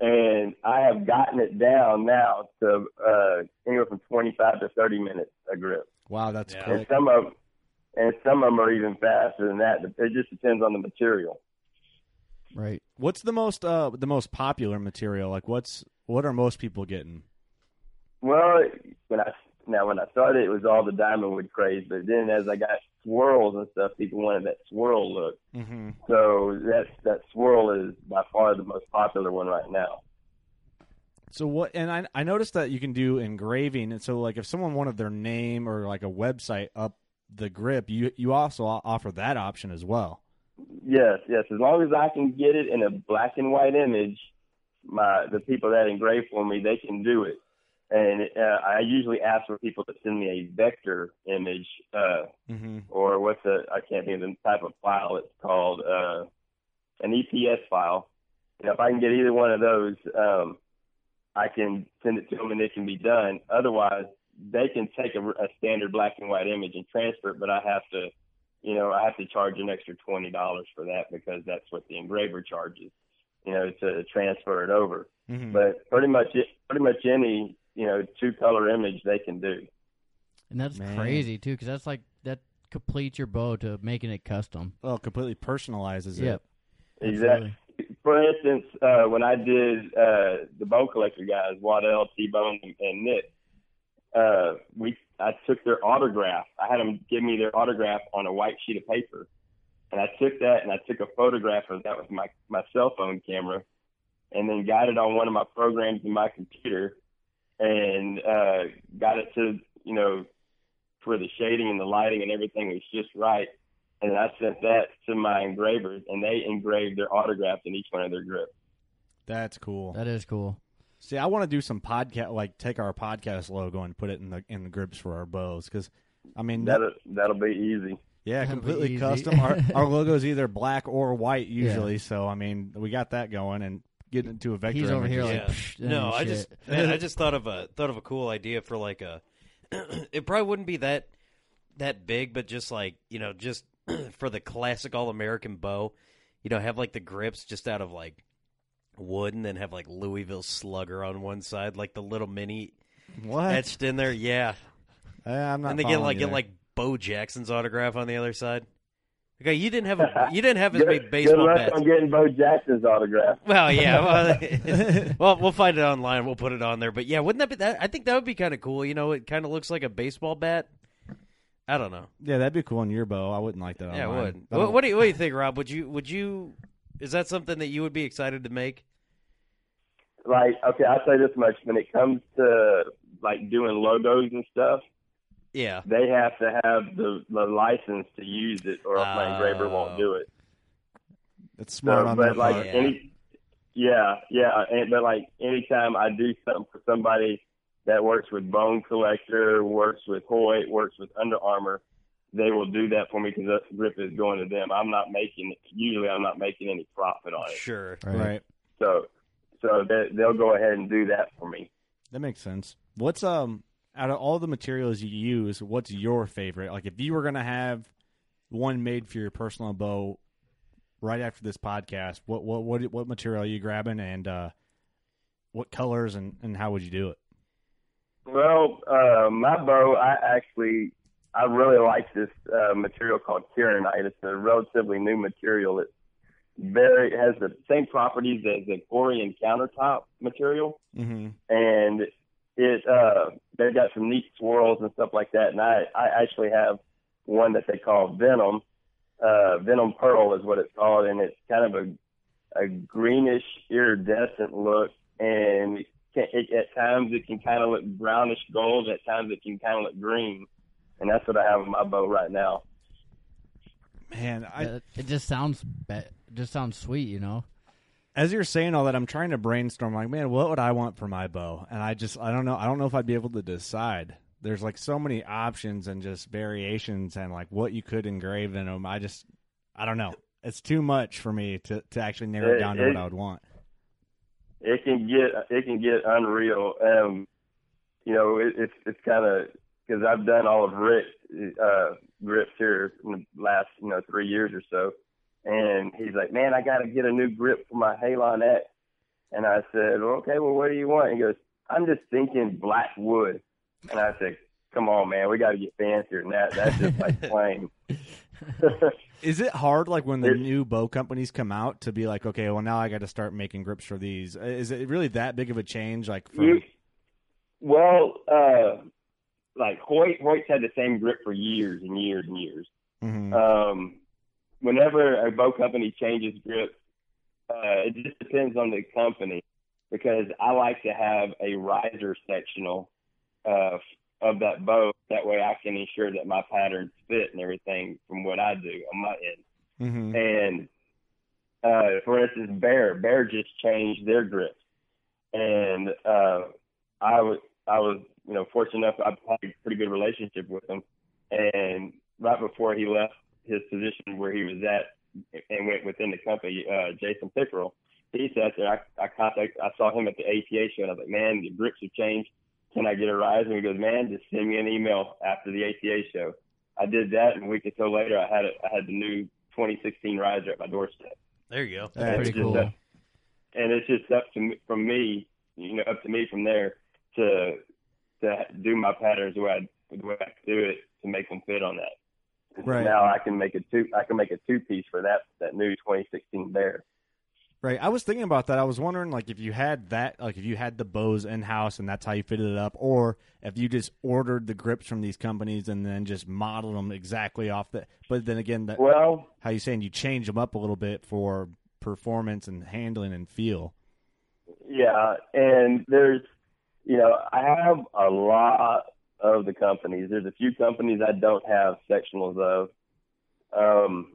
Speaker 6: And I have gotten it down now to uh, anywhere from 25 to 30 minutes a grip.
Speaker 4: wow, that's
Speaker 3: Yeah.
Speaker 6: And some of and some of them are even faster than that. It just depends on the material.
Speaker 5: Right.
Speaker 4: What's the most uh the most popular material? Like, what's what are most people getting?
Speaker 6: Well, when I now when I started, it was all the Dymondwood craze, but then as I got swirls and stuff, people wanted that swirl look.
Speaker 4: Mm-hmm.
Speaker 6: So that that swirl is by far the most popular one right now.
Speaker 4: So what? And I I noticed that you can do engraving, and so like if someone wanted their name or like a website up the grip, you you also offer that option as well.
Speaker 6: Yes, yes. As long as I can get it in a black and white image, my the people that engrave for me, they can do it. And uh, I usually ask for people to send me a vector image, uh,
Speaker 4: Mm-hmm.
Speaker 6: or what's the I can't think of the type of file it's called, uh, an EPS file. Know, if I can get either one of those, um, I can send it to them and it can be done. Otherwise, they can take a, a standard black and white image and transfer it, but I have to, you know, I have to charge an extra twenty dollars for that because that's what the engraver charges, you know, to transfer it over.
Speaker 4: Mm-hmm.
Speaker 6: But pretty much, it, pretty much any, you know, two color image they can do.
Speaker 5: And that's
Speaker 4: Man.
Speaker 5: crazy too, because that's like that completes your bow to making it custom.
Speaker 4: Well, completely personalizes
Speaker 5: Yep.
Speaker 4: it.
Speaker 6: Exactly. For instance, uh, when I did uh, the Bone Collector guys, Waddell, T Bone, and Nick, uh, we I took their autograph. I had them give me their autograph on a white sheet of paper, and I took that and I took a photograph of that with my my cell phone camera, and then got it on one of my programs in my computer, and uh, got it to you know where the shading and the lighting and everything was just right and I sent that to my engravers, and they engraved their autographs in each one of their grips.
Speaker 4: That's cool.
Speaker 5: That is cool.
Speaker 4: See, I want to do some podcast, like take our podcast logo and put it in the in the grips for our bows, because I mean,
Speaker 6: That'll that'll be easy.
Speaker 4: yeah,
Speaker 5: That'll
Speaker 4: completely custom. Our *laughs* our logo is either black or white usually, so I mean, we got that going and getting into a vector.
Speaker 5: He's over here like,
Speaker 3: Yeah.
Speaker 5: psh, that
Speaker 3: no, I
Speaker 5: shit.
Speaker 3: just man, I just thought of a thought of a cool idea for like a. *clears throat* it probably wouldn't be that that big, but just like you know, just *clears throat* for the classic all American bow, you know, have like the grips just out of like wood, and then have like Louisville Slugger on one side, like the little mini
Speaker 4: what?
Speaker 3: etched in there. Yeah,
Speaker 4: Eh, I'm not.
Speaker 3: and they get
Speaker 4: following
Speaker 3: like
Speaker 4: you
Speaker 3: get
Speaker 4: there.
Speaker 3: like Bo Jackson's autograph on the other side. Okay, you didn't have a *laughs* you didn't have as
Speaker 6: Good,
Speaker 3: many
Speaker 6: good
Speaker 3: baseball
Speaker 6: luck I'm getting Bo Jackson's autograph.
Speaker 3: Well, yeah. Well, *laughs* *laughs* well, we'll find it online. We'll put it on there. But yeah, wouldn't that be that? I think that would be kind of cool. You know, it kind of looks like a baseball bat. I don't know.
Speaker 4: yeah, that'd be cool on your bow. I wouldn't like that. on
Speaker 3: yeah, it
Speaker 4: mine.
Speaker 3: would.
Speaker 4: I
Speaker 3: What,
Speaker 4: don't-
Speaker 3: what do you What do you think, Rob? Would you Would you? Is that something that you would be excited to make?
Speaker 6: Like, okay, I'll say this much: when it comes to like doing logos and stuff,
Speaker 3: Yeah.
Speaker 6: they have to have the, the license to use it, or else my engraver won't do it.
Speaker 4: It's smart
Speaker 6: So,
Speaker 4: on
Speaker 6: but like
Speaker 4: part.
Speaker 3: Yeah.
Speaker 6: any, yeah, yeah, and, but like anytime I do something for somebody that works with Bone Collector, works with Hoyt, works with Under Armour, they will do that for me because that grip is going to them. I'm not making usually I'm not making any profit on it,
Speaker 3: Sure.
Speaker 4: right.
Speaker 6: so so they, they'll go ahead and do that for me.
Speaker 4: That makes sense. What's um out of all the materials you use, what's your favorite? Like if you were gonna have one made for your personal bow right after this podcast, what what what what material are you grabbing and uh what colors and and how would you do it?
Speaker 6: Well, uh, my bow, I actually, I really like this uh, material called Kirinite. It's a relatively new material. It's very it has the same properties as the Corian countertop material,
Speaker 4: Mm-hmm.
Speaker 6: and it uh, they've got some neat swirls and stuff like that. And I, I actually have one that they call Venom. Uh, Venom Pearl is what it's called, and it's kind of a a greenish iridescent look, and it can, it, at times it can kind of look brownish gold. At times it can kind of look green, and that's what I have in my bow right now.
Speaker 4: Man, I
Speaker 5: It- it just sounds be- it just sounds sweet, you know.
Speaker 4: As you're saying all that, I'm trying to brainstorm. Like, man, what would I want for my bow? And I just, I don't know. I don't know if I'd be able to decide. There's like so many options and just variations and like what you could engrave in them. I just, I don't know. It's too much for me to to actually narrow it down to
Speaker 6: it-
Speaker 4: what I would want.
Speaker 6: it can get it can get unreal. Um, you know, it, it's it's kind of because I've done all of Rick uh, grips here in the last you know three years or so, and he's like, "Man, I got to get a new grip for my Halon X," and I said, well, "Okay, well, what do you want?" He goes, "I'm just thinking black wood," and I said, "Come on, man, we got to get fancier than that. That's just like *laughs* plain." *laughs*
Speaker 4: Is it hard, like when the
Speaker 6: It-
Speaker 4: new bow companies come out, to be like, okay, well now I got to start making grips for these? Is it really that big of a change? Like, from,
Speaker 6: You, well, uh, like Hoyt, Hoyt's had the same grip for years and years and years.
Speaker 4: Mhm.
Speaker 6: Um, whenever a bow company changes grips, uh, it just depends on the company because I like to have a riser sectional uh, of that bow. That way I can ensure that my patterns fit and everything from what I do on my end.
Speaker 4: Mhm.
Speaker 6: And uh, for instance, Bear Bear just changed their grips, and uh, I was I was you know fortunate enough I had a pretty good relationship with him, and right before he left his position where he was at and went within the company, uh, Jason Pickerel, he sat there. I I contact I saw him at the ATA show, and I was like, man, the grips have changed. Can I get a rise? And he goes, man, just send me an email after the ATA show. I did that, and a week or so later, I had a, I had the new 2016 riser at my doorstep.
Speaker 3: There you go.
Speaker 5: That's
Speaker 6: And
Speaker 5: pretty
Speaker 6: it's just
Speaker 5: cool.
Speaker 6: up- and it's just up to me, from me, you know, up to me from there to to do my patterns the way I the way I do it to make them fit on that.
Speaker 4: Right.
Speaker 6: Now I can make a two I can make a two piece for that that new 2016 bear.
Speaker 4: Right. I was thinking about that. I was wondering, like, if you had that, like, if you had the bows in house and that's how you fitted it up, or if you just ordered the grips from these companies and then just modeled them exactly off the. But then again, that
Speaker 6: Well,
Speaker 4: how you saying you change them up a little bit for performance and handling and feel.
Speaker 6: Yeah, and there's, you know, I have a lot of the companies. There's a few companies I don't have sectionals of, um,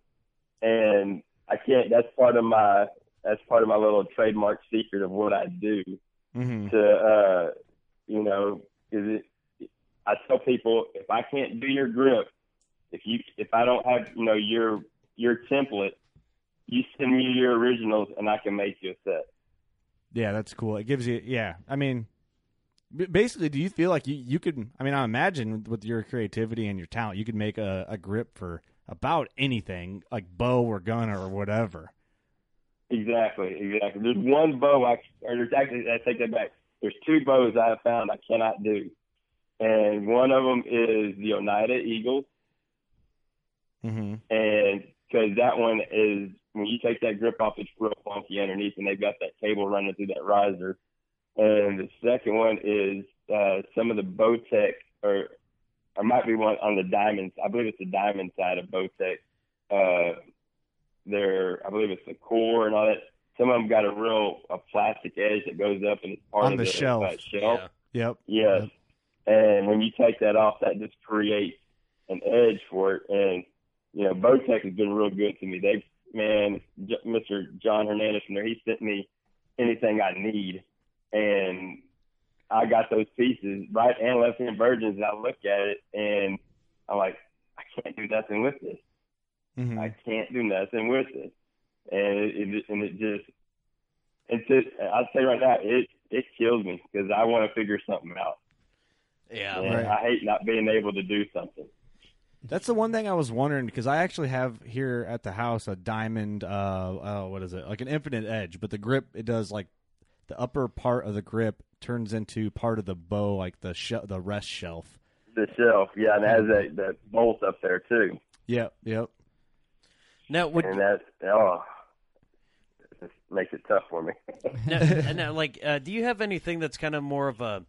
Speaker 6: and I can't. That's part of my that's part of my little trademark secret of what I do.
Speaker 4: Mm-hmm.
Speaker 6: To uh, you know, is it? I tell people if I can't do your grip, if you if I don't have you know your your template, you send me your originals and I can make you a set.
Speaker 4: Yeah, that's cool. It gives you, yeah. I mean, basically, do you feel like you, you could? I mean, I imagine with your creativity and your talent, you could make a, a grip for about anything, like bow or gun or whatever.
Speaker 6: Exactly, exactly. There's one bow I, or there's actually, I take that back. There's two bows I have found I cannot do, and one of them is the Oneida Eagle,
Speaker 4: Mm-hmm.
Speaker 6: and because that one is when you take that grip off, it's real funky underneath, and they've got that cable running through that riser. And the second one is uh, some of the Bowtech, or I might be one on the diamonds. I believe it's the diamond side of Bowtech. Uh, they're, I believe it's the core and all that. Some of them got a real a plastic edge that goes up and it's part
Speaker 4: On
Speaker 6: of
Speaker 4: the
Speaker 6: the,
Speaker 4: shelf.
Speaker 6: uh, shelf.
Speaker 3: Yeah.
Speaker 4: Yep.
Speaker 6: Yes. And when you take that off, that just creates an edge for it. And, you know, Bowtech has been real good to me. They've, man, J- Mr. John Hernandez from there, he sent me anything I need. And I got those pieces, right and left hand virgins, and I look at it and I'm like, I can't do nothing with this.
Speaker 4: Mm-hmm.
Speaker 6: I can't do nothing with it. And it, it and it just, it's just, I'll say right now, it, it kills me because I want to figure something out.
Speaker 3: Yeah.
Speaker 4: Right.
Speaker 6: I hate not being able to do something.
Speaker 4: That's the one thing I was wondering because I actually have here at the house a diamond. Uh, uh, what is it? Like an infinite edge, but the grip it does like the upper part of the grip turns into part of the bow, like the sh- the rest shelf.
Speaker 6: The shelf, yeah, and it has that that bolt up there too.
Speaker 4: Yep, yep.
Speaker 3: Now, would
Speaker 6: and that oh, it just makes it tough for me. *laughs*
Speaker 3: now, and now, like, uh, do you have anything that's kind of more of a?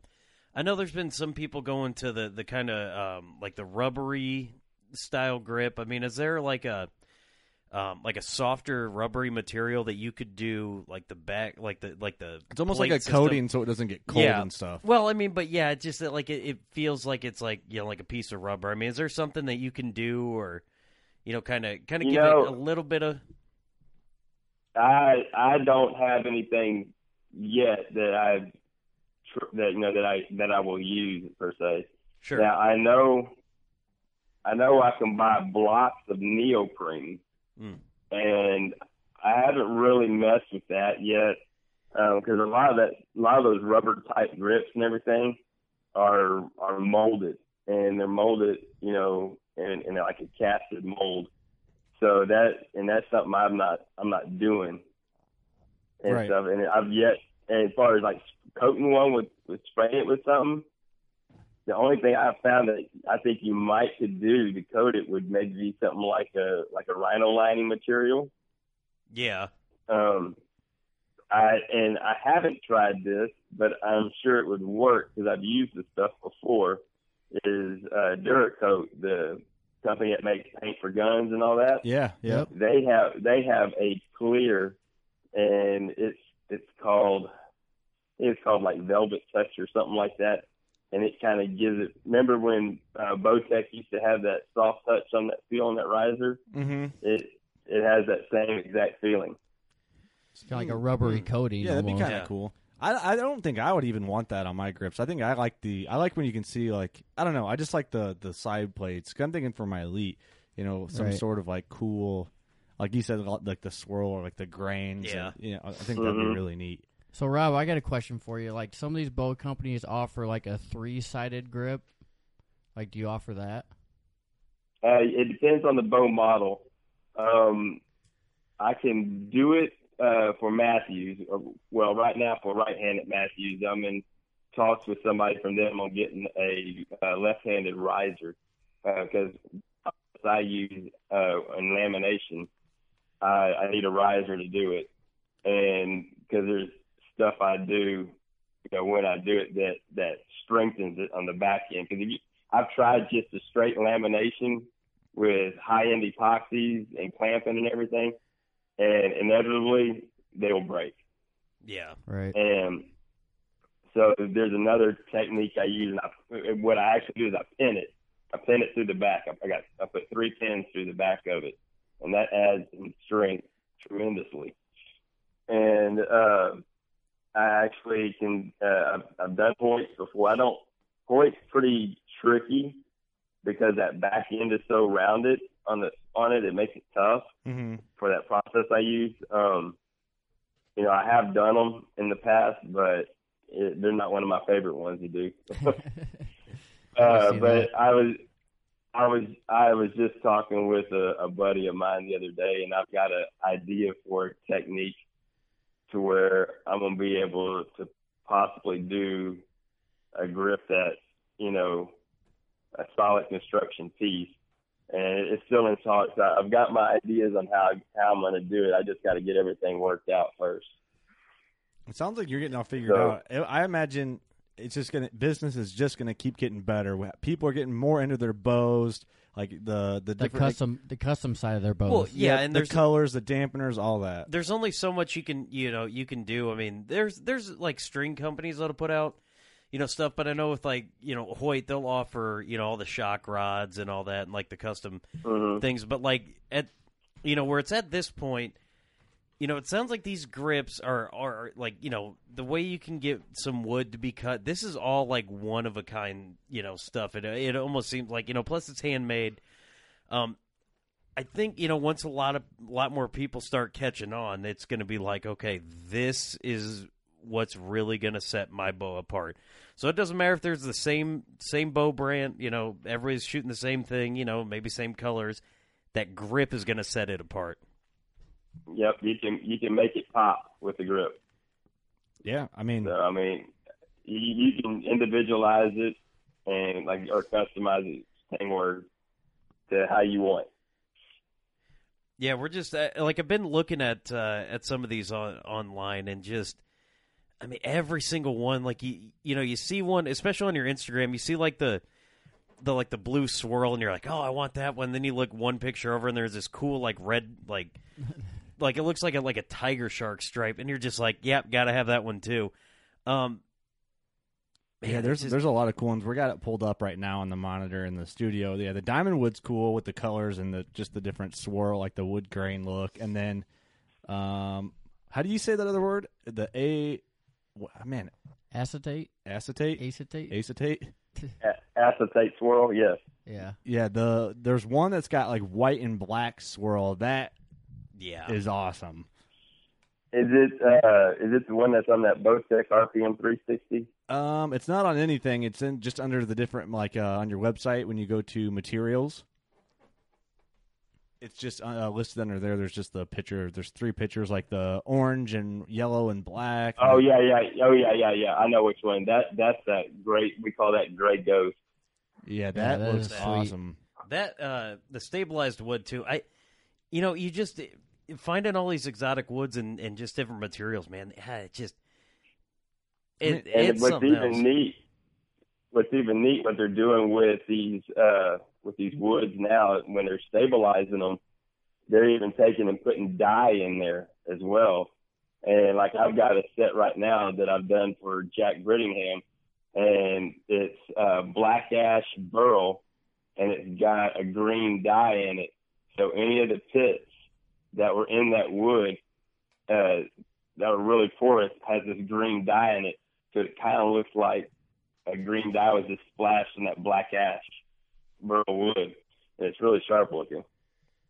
Speaker 3: I know there's been some people going to the the kind of um, like the rubbery style grip. I mean, is there like a um, like a softer rubbery material that you could do like the back, like the like the
Speaker 4: It's almost like a
Speaker 3: system?
Speaker 4: coating so it doesn't get cold
Speaker 3: yeah.
Speaker 4: and stuff.
Speaker 3: Well, I mean, but yeah, it's just that like it, it feels like it's like you know like a piece of rubber. I mean, is there something that you can do or you know kind of kind of give
Speaker 6: know-
Speaker 3: it a little bit of
Speaker 6: I I don't have anything yet that I tr- that you know that I that I will use per se.
Speaker 3: Sure.
Speaker 6: Now I know I know I can buy blocks of neoprene,
Speaker 3: Mm.
Speaker 6: and I haven't really messed with that yet because a lot of that a lot of those rubber type grips and everything are are molded and they're molded you know in, in like a casted mold. So that and that's something I'm not I'm not doing and
Speaker 4: Right.
Speaker 6: stuff. And I've yet and as far as like coating one with with spraying it with something, the only thing I've found that I think you might could do to coat it would maybe be something like a like a rhino lining material.
Speaker 3: yeah.
Speaker 6: Um, I and I haven't tried this, but I'm sure it would work because I've used this stuff before. Is uh, Duracoat the company that makes paint for guns and all that?
Speaker 4: Yeah, yeah.
Speaker 6: They have they have a clear, and it's it's called it's called like Velvet Touch or something like that, and it kind of gives it. Remember when uh, Bowtech used to have that soft touch on that feel on that riser?
Speaker 4: Mm-hmm.
Speaker 6: It it has that same exact feeling.
Speaker 5: It's kind of like a rubbery coating.
Speaker 4: Yeah, that'd be
Speaker 5: almost.
Speaker 4: kind of cool. I, I don't think I would even want that on my grips. I think I like the I like when you can see like I don't know. I just like the the side plates. 'Cause I'm thinking for my elite, you know, some
Speaker 5: Right.
Speaker 4: sort of like cool, like you said, like the swirl or like the grains.
Speaker 3: Yeah.
Speaker 4: and, you know, I think that'd be
Speaker 6: Mhm.
Speaker 4: really neat.
Speaker 5: So Rob, I got a question for you. Like some of these bow companies offer like a three-sided grip. Like, do you offer that?
Speaker 6: Uh, it depends on the bow model. Um, I can do it uh, for Mathews. Uh, Well, right now for right-handed Mathews, I'm in talks with somebody from them on getting a uh, left-handed riser because I use uh, in lamination. I, I need a riser to do it, and because there's stuff I do, you know, when I do it that that strengthens it on the back end. Because you, I've tried just a straight lamination with high-end epoxies and clamping and everything, and inevitably they'll break.
Speaker 3: Yeah.
Speaker 5: Right.
Speaker 6: And so there's another technique I use, and I, what I actually do is I pin it. I pin it through the back. I, I got I put three pins through the back of it, and that adds in strength tremendously. And uh, I actually can. Uh, I've, I've done points before. I don't. Points pretty tricky because that back end is so rounded on the on it. It makes it tough
Speaker 4: Mm-hmm.
Speaker 6: for that process I use. Um, you know, I have done them in the past, but it, they're not one of my favorite ones to do. *laughs* *laughs* uh, but. I was, I was, I was just talking with a, a buddy of mine the other day, and I've got an idea for a technique to where I'm gonna be able to possibly do a grip that's, you know, a solid construction piece and it's still in talks. I've got my ideas on how how I'm going to do it. I just got to get everything worked out first.
Speaker 4: It sounds like you're getting all figured
Speaker 6: So-
Speaker 4: out. I imagine it's just gonna business is just gonna keep getting better. People are getting more into their bows, like the the
Speaker 5: The
Speaker 4: different
Speaker 5: custom, the custom side of their bows.
Speaker 3: Well, yeah, and
Speaker 4: the colors, the dampeners, all that.
Speaker 3: there's only so much you can you know you can do. I mean, there's there's like string companies that'll put out you know stuff, but I know with like you know Hoyt, they'll offer you know all the shock rods and all that, and like the custom
Speaker 6: hmm
Speaker 3: things. But like at you know where it's at this point, you know, it sounds like these grips are are like you know the way you can get some wood to be cut. This is all like one of a kind you know stuff. It it almost seems like you know. Plus, it's handmade. Um, I think you know once a lot of a lot more people start catching on, it's going to be like, okay, this is what's really going to set my bow apart. So it doesn't matter if there's the same same bow brand, you know, everybody's shooting the same thing, you know, maybe same colors. That grip is going to set it apart.
Speaker 6: Yep, you can you can make it pop with the grip.
Speaker 4: Yeah, I mean,
Speaker 6: So I mean, you, you can individualize it and like or customize it, same word, to how you want.
Speaker 3: Yeah, we're just uh, like I've been looking at uh, at some of these on, online and just I mean every single one like you you know you see one especially on your Instagram you see like the the like the blue swirl and you're like oh I want that one then you look one picture over and there's this cool like red like like it looks like a like a tiger shark stripe and you're just like yep got to have that one too. Um man,
Speaker 4: yeah, there's
Speaker 3: just-
Speaker 4: there's a lot of cool ones. We got it pulled up right now on the monitor in the studio. Yeah, the diamond wood's cool with the colors and the just the different swirl, like the wood grain look. And then, um, how do you say that other word? The a, wh- man,
Speaker 5: Acetate,
Speaker 4: acetate,
Speaker 5: acetate. *laughs*
Speaker 6: A-
Speaker 4: acetate.
Speaker 6: acetate swirl, yes.
Speaker 5: Yeah.
Speaker 4: Yeah, the there's one that's got like white and black swirl. That
Speaker 3: yeah
Speaker 4: is awesome.
Speaker 6: Is it uh is it the one that's on that Bowtech RPM 360?
Speaker 4: Um, it's not on anything. It's in just under the different like uh, on your website when you go to materials. It's just uh, listed under there. There's just the picture. There's three pictures, like the orange and yellow and black.
Speaker 6: Oh yeah, yeah, oh yeah, yeah, yeah. I know which one. That that's that great. We call that gray ghost.
Speaker 4: yeah, that,
Speaker 5: that
Speaker 4: looks awesome.
Speaker 3: That uh the stabilized wood too. I you know, you just finding all these exotic woods and, and just different materials, man. It just it,
Speaker 6: and
Speaker 3: it's
Speaker 6: what's even
Speaker 3: else.
Speaker 6: neat, what's even neat, what they're doing with these uh with these woods now when they're stabilizing them, they're even taking and putting dye in there as well. And like I've got a set right now that I've done for Jack Brittingham, and it's uh, black ash burl, and it's got a green dye in it. So any of the pits that were in that wood uh, that were really porous has this green dye in it. So it kind of looks like a green dye was just splashed in that black ash burl wood. And it's really sharp looking.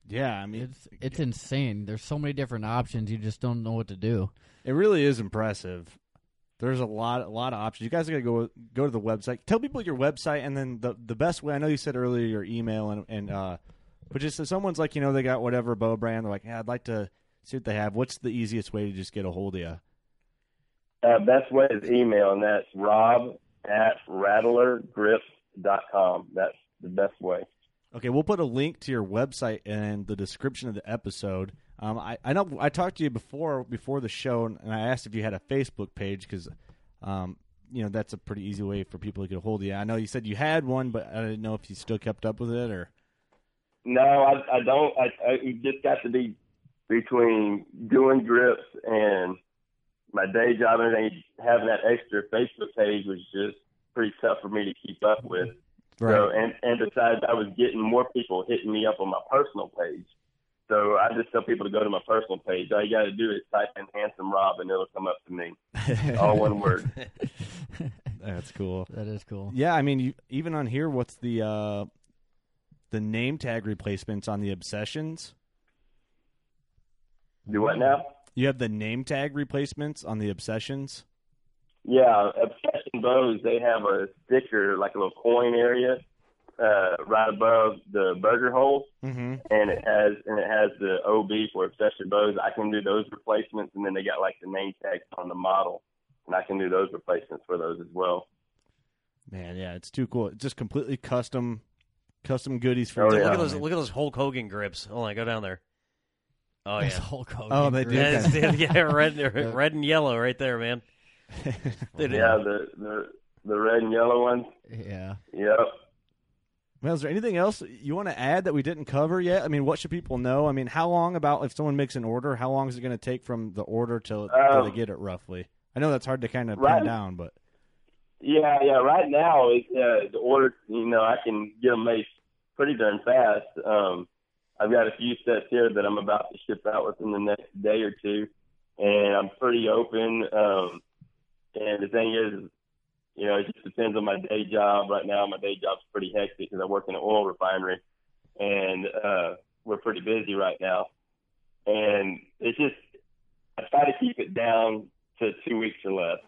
Speaker 4: Yeah, I mean,
Speaker 5: It's it's insane. There's so many different options. You just don't know what to do.
Speaker 4: it really is impressive. There's a lot, a lot of options. You guys got to go go to the website. Tell people your website, and then the the best way. I know you said earlier your email, and and uh, but just if someone's like, you know, they got whatever bow brand, they're like, yeah, I'd like to see what they have. What's the easiest way to just get a hold of you?
Speaker 6: Uh, best way is email, and that's rob at rattlergrips.com. That's the best way.
Speaker 4: Okay, we'll put a link to your website in the description of the episode. Um, I, I know I talked to you before before the show, and I asked if you had a Facebook page because, um, you know, that's a pretty easy way for people to get a hold of you. I know you said you had one, but I didn't know if you still kept up with it or.
Speaker 6: No, I, I don't. I, I it just got to be between doing grips and my day job and. Having that extra Facebook page was just pretty tough for me to keep up with. Right. So, and and besides, I was getting more people hitting me up on my personal page. So I just tell people to go to my personal page. All you got to do is type in "handsome Rob" and it'll come up to me. *laughs* All one word.
Speaker 4: That's cool.
Speaker 5: That is cool.
Speaker 4: Yeah, I mean, you, even on here, what's the uh, the name tag replacements on the obsessions?
Speaker 6: Do what now?
Speaker 4: You have the name tag replacements on the obsessions.
Speaker 6: Yeah, Obsession Bows, they have a sticker, like a little coin area, uh, right above the Berger hole,
Speaker 4: Mm-hmm.
Speaker 6: and it has and it has the OB for Obsession Bows. I can do those replacements, and then they got like the name tags on the model, and I can do those replacements for those as well.
Speaker 4: Man, yeah, it's too cool. It's just completely custom, custom goodies for
Speaker 6: Oh,
Speaker 4: you.
Speaker 6: yeah.
Speaker 3: Look at those look at those Hulk Hogan grips. Hold on, go down there. Oh
Speaker 5: It's
Speaker 3: yeah.
Speaker 5: Hulk Hogan
Speaker 4: Oh, they do.
Speaker 5: grips.
Speaker 3: Yeah, it's- yeah, red, red and yellow right there, man. *laughs* They did-
Speaker 6: Yeah, the the the red and yellow ones.
Speaker 5: Yeah.
Speaker 6: Yep.
Speaker 4: Well, is there anything else you want to add that we didn't cover yet? I mean, what should people know? I mean, how long about if someone makes an order? How long is it going to take from the order till, till
Speaker 6: Um,
Speaker 4: they get it roughly? I know that's hard to kind of
Speaker 6: right-
Speaker 4: pin down, but
Speaker 6: Yeah, yeah. Right now, it, uh, the order, you know, I can get them made pretty darn fast. Um, I've got a few sets here that I'm about to ship out within the next day or two, and I'm pretty open. Um, and the thing is, you know, it just depends on my day job. Right now, my day job's pretty hectic because I work in an oil refinery, and uh, we're pretty busy right now. And it's just, I try to keep it down to two weeks or less.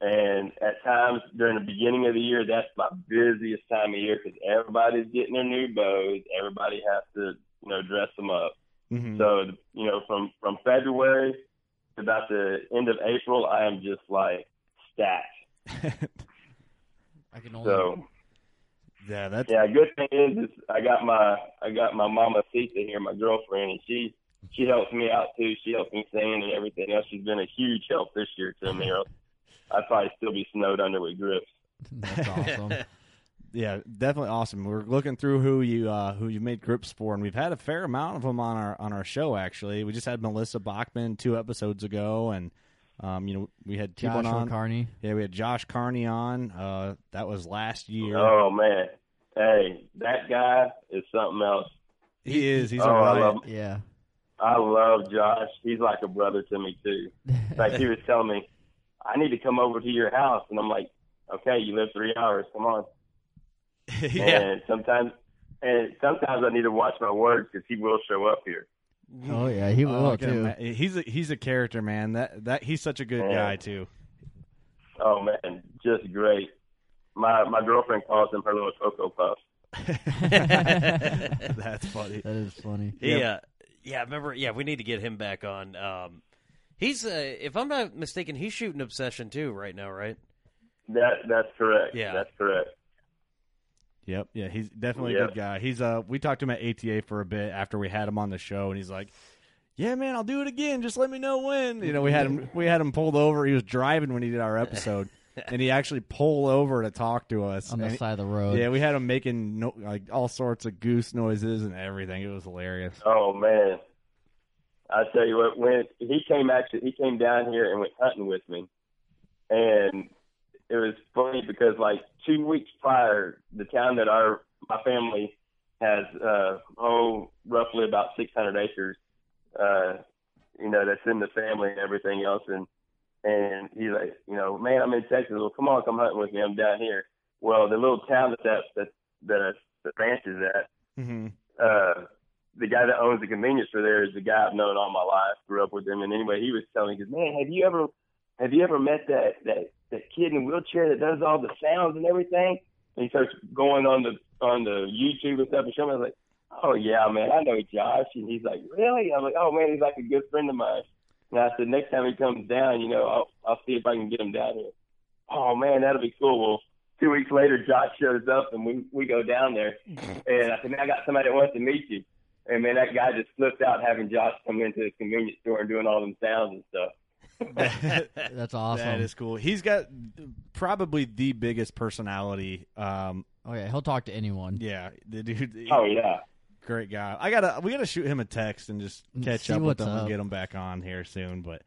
Speaker 6: And at times during the beginning of the year, that's my busiest time of year because everybody's getting their new bows. Everybody has to, you know, dress them up.
Speaker 4: Mhm.
Speaker 6: So, you know, from from February to about the end of April, I am just like stacked. *laughs*
Speaker 5: I can only.
Speaker 6: So
Speaker 4: Yeah, that's
Speaker 6: yeah, good thing is, is I got my I got my mama Sita here, my girlfriend, and she she helps me out too. She helps me sing and everything else. She's been a huge help this year to me. *laughs* or else I'd probably still be snowed under with grips.
Speaker 5: That's awesome. *laughs*
Speaker 4: yeah, definitely awesome. We're looking through who you uh, who you made grips for, and we've had a fair amount of them on our on our show. Actually, we just had Melissa Bachman two episodes ago, and um, you know we had T-Bone
Speaker 5: Joshua
Speaker 4: on.
Speaker 5: Carney.
Speaker 4: Yeah, we had Josh Carney on. Uh, that was last year.
Speaker 6: Oh man, hey, that guy is something else.
Speaker 4: he is. He's
Speaker 6: oh,
Speaker 4: all
Speaker 6: I
Speaker 4: right.
Speaker 6: love
Speaker 5: Yeah.
Speaker 6: I love Josh. He's like a brother to me too. *laughs* Like he was telling me, I need to come over to your house, and I'm like, okay, you live three hours, come on. *laughs*
Speaker 3: yeah.
Speaker 6: And sometimes, and sometimes I need to watch my words because he will show up here.
Speaker 5: Oh yeah, he will
Speaker 4: Oh,
Speaker 5: too.
Speaker 4: ima- He's a, he's a character, man. That that he's such a good
Speaker 6: Yeah.
Speaker 4: guy too.
Speaker 6: Oh man, just great. My my girlfriend calls him her little cocoa puff. *laughs*
Speaker 4: That's funny.
Speaker 5: That is funny.
Speaker 3: Yeah, yeah. Remember? Yeah, we need to get him back on. Um, he's, uh, if I'm not mistaken, he's shooting Obsession too right now, right?
Speaker 6: That that's correct.
Speaker 3: Yeah.
Speaker 6: that's correct.
Speaker 4: Yep. Yeah, he's definitely a
Speaker 6: Yep.
Speaker 4: good guy. He's uh we talked to him at ATA for a bit after we had him on the show and he's like, "Yeah, man, I'll do it again. Just let me know when." You know, we had him *laughs* we had him pulled over. He was driving when he did our *laughs* episode and he actually pulled over to talk to us
Speaker 5: On the
Speaker 4: And
Speaker 5: side of the road.
Speaker 4: Yeah, we had him making no, like all sorts of goose noises and everything. It was hilarious.
Speaker 6: Oh man, I tell you what, when he came actually, he came down here and went hunting with me, and it was funny because like two weeks prior, the town that our my family has, uh, oh, roughly about 600 acres, uh, you know, that's in the family and everything else, and and he's like, you know, man, I'm in Texas. Well, come on, come hunting with me. I'm down here. Well, the little town that that that that the ranch is at,
Speaker 4: Mm-hmm.
Speaker 6: uh, the guy that owns the convenience store there is the guy I've known all my life. Grew up with him, and anyway, he was telling me, "Man, have you ever, have you ever met that that that kid in the wheelchair that does all the sounds and everything?" And he starts going on the on the YouTube and stuff and showing me. I was like, "Oh yeah, man, I know Josh." And he's like, "Really?" I'm like, "Oh man, he's like a good friend of mine." And I said, "Next time he comes down, you know, I'll I'll see if I can get him down here." Oh man, that'll be cool. Well, two weeks later, Josh shows up and we we go down there, *laughs* and I said, "Man, I got somebody that wants to meet you." And man, that guy just flipped out having Josh come into the convenience store and doing all them sounds and stuff.
Speaker 5: That's *laughs* awesome.
Speaker 4: That is cool. He's got probably the biggest personality. Um,
Speaker 5: oh yeah, he'll talk to anyone.
Speaker 4: yeah, the dude.
Speaker 6: Oh yeah.
Speaker 4: great guy. I gotta we gotta shoot him a text and just catch
Speaker 5: See
Speaker 4: up with
Speaker 5: what's
Speaker 4: him and get him back on here soon. But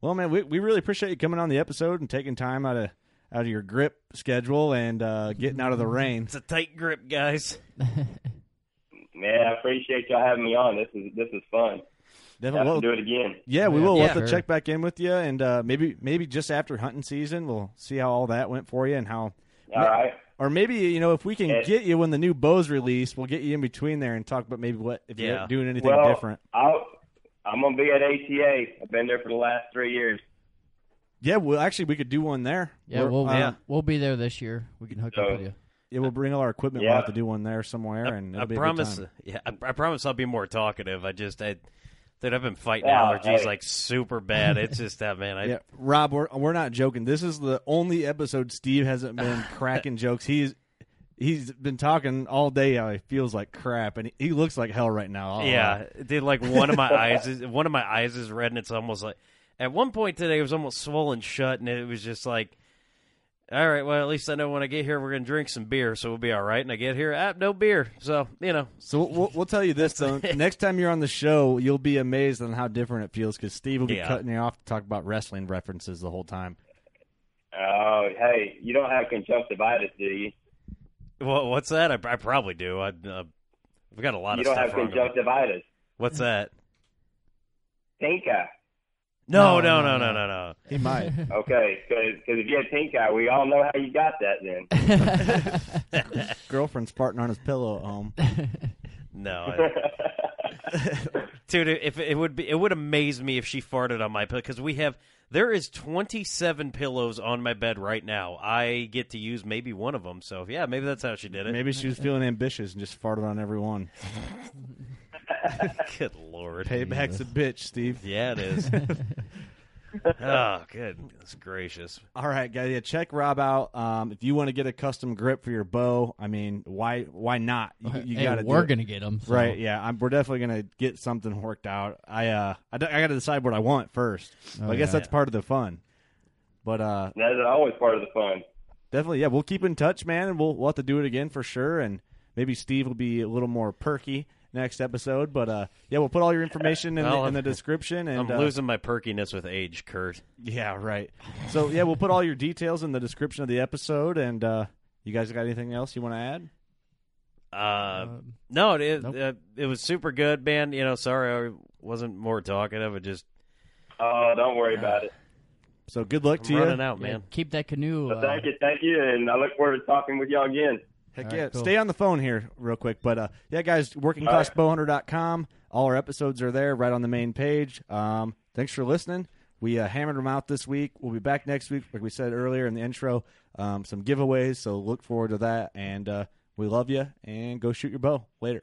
Speaker 4: well, man, we we really appreciate you coming on the episode and taking time out of out of your grip schedule and uh, getting out of the *laughs* rain.
Speaker 3: It's a tight grip, guys. *laughs*
Speaker 6: Man, I appreciate y'all having me on. This is this is fun.
Speaker 4: Definitely.
Speaker 6: Have
Speaker 4: Well,
Speaker 6: to do it again.
Speaker 4: yeah, we
Speaker 5: Yeah.
Speaker 4: will. We'll
Speaker 3: Yeah.
Speaker 4: have to
Speaker 5: Sure.
Speaker 4: check back in with you and uh, maybe maybe just after hunting season, we'll see how all that went for you and how.
Speaker 6: All right.
Speaker 4: Or maybe you know if we can
Speaker 6: Yeah.
Speaker 4: get you when the new bow's released, we'll get you in between there and talk about maybe what if
Speaker 3: Yeah.
Speaker 4: you're doing anything
Speaker 6: Well,
Speaker 4: different.
Speaker 6: I'll, I'm gonna be at ATA. I've been there for the last three years.
Speaker 4: Yeah, well, actually, we could do one there.
Speaker 5: Yeah,
Speaker 4: We're-
Speaker 5: we'll
Speaker 4: uh,
Speaker 5: we'll be there this year. We can hook up with you.
Speaker 4: Yeah, we'll bring all our equipment.
Speaker 6: Yeah.
Speaker 4: We'll have to do one there somewhere, and
Speaker 3: I
Speaker 4: it'll be a good
Speaker 3: promise.
Speaker 4: time.
Speaker 3: Yeah, I, I promise I'll be more talkative. I just, I, dude, I've been fighting
Speaker 6: Yeah,
Speaker 3: allergies
Speaker 6: hey.
Speaker 3: like super bad. It's just that man. I, *laughs*
Speaker 4: Yeah, Rob, we're we're not joking. This is the only episode Steve hasn't been *laughs* cracking jokes. He's he's been talking all day. How he feels like crap, and he, he looks like hell right now. I'll-
Speaker 3: Yeah, dude. Like one of my *laughs* eyes is one of my eyes is red, and it's almost like at one point today it was almost swollen shut, and it was just like, all right, well at least I know when I get here we're gonna drink some beer, so we'll be all right. And I get here, ah, no beer, so you know.
Speaker 4: So we'll, we'll tell you this though. *laughs* Next time you're on the show, you'll be amazed on how different it feels because Steve will be
Speaker 3: Yeah.
Speaker 4: cutting you off to talk about wrestling references the whole time.
Speaker 6: Oh, hey, you don't have conjunctivitis, do you?
Speaker 3: Well, what's that? I, I probably do. I, uh, I've got a lot
Speaker 6: You
Speaker 3: of stuff.
Speaker 6: You don't have
Speaker 3: wrong. with me.
Speaker 6: conjunctivitis.
Speaker 3: What's that?
Speaker 6: Pink eye.
Speaker 3: No,
Speaker 5: No,
Speaker 3: no, no,
Speaker 5: no,
Speaker 3: no, no, no.
Speaker 4: He might. *laughs*
Speaker 6: Okay, because if you had pink eye, we all know how you got that then. *laughs*
Speaker 4: Girlfriend's farting on his pillow at home. *laughs*
Speaker 3: No, I- dude. If it would be, it would amaze me if she farted on my pillow because we have there is twenty seven pillows on my bed right now. I get to use maybe one of them. So yeah, maybe that's how she did it.
Speaker 4: Maybe she was feeling ambitious and just farted on every one. *laughs*
Speaker 3: Good lord.
Speaker 4: Payback's a bitch, Steve.
Speaker 3: Yeah, it is. *laughs* oh, goodness gracious.
Speaker 4: All right, guys. Yeah, check Rob out. Um, if you want to get a custom grip for your bow, I mean, why why not? You, you
Speaker 5: Hey,
Speaker 4: gotta
Speaker 5: we're
Speaker 4: do
Speaker 5: gonna get 'em, so-
Speaker 4: right? Yeah, I'm, we're definitely gonna get something worked out. I uh, I, got to decide what I want first.
Speaker 6: Oh,
Speaker 4: I guess
Speaker 6: yeah.
Speaker 4: that's part of the fun. But uh,
Speaker 6: That is always part of the fun.
Speaker 4: definitely, yeah, we'll keep in touch, man, and we'll we'll have to do it again for sure. And maybe Steve will be a little more perky next episode. But uh, yeah, we'll put all your information in,
Speaker 3: Well,
Speaker 4: the, in the description. And
Speaker 3: I'm
Speaker 4: uh,
Speaker 3: losing my perkiness with age, Kurt.
Speaker 4: Yeah, right. So yeah, we'll put all your details in the description of the episode. And uh, you guys got anything else you want to add?
Speaker 3: Uh, no, it uh, it was super good, man. You know, sorry I wasn't more talkative. It just
Speaker 6: Oh, don't worry about it.
Speaker 4: So good luck
Speaker 3: I'm
Speaker 4: to you.
Speaker 3: running out, man.
Speaker 5: Keep that canoe.
Speaker 6: But
Speaker 5: uh,
Speaker 6: thank you, thank you, and I look forward to talking with y'all again.
Speaker 4: Heck
Speaker 5: All
Speaker 4: yeah.
Speaker 5: right, cool.
Speaker 4: Stay on the phone here real quick. But uh, yeah, guys, workingclassbowhunter.com. All our episodes are there right on the main page. Um, thanks for listening. We uh, hammered them out this week. We'll be back next week, like we said earlier in the intro. Um, some giveaways, so look forward to that. And uh, we love you, and go shoot your bow. Later.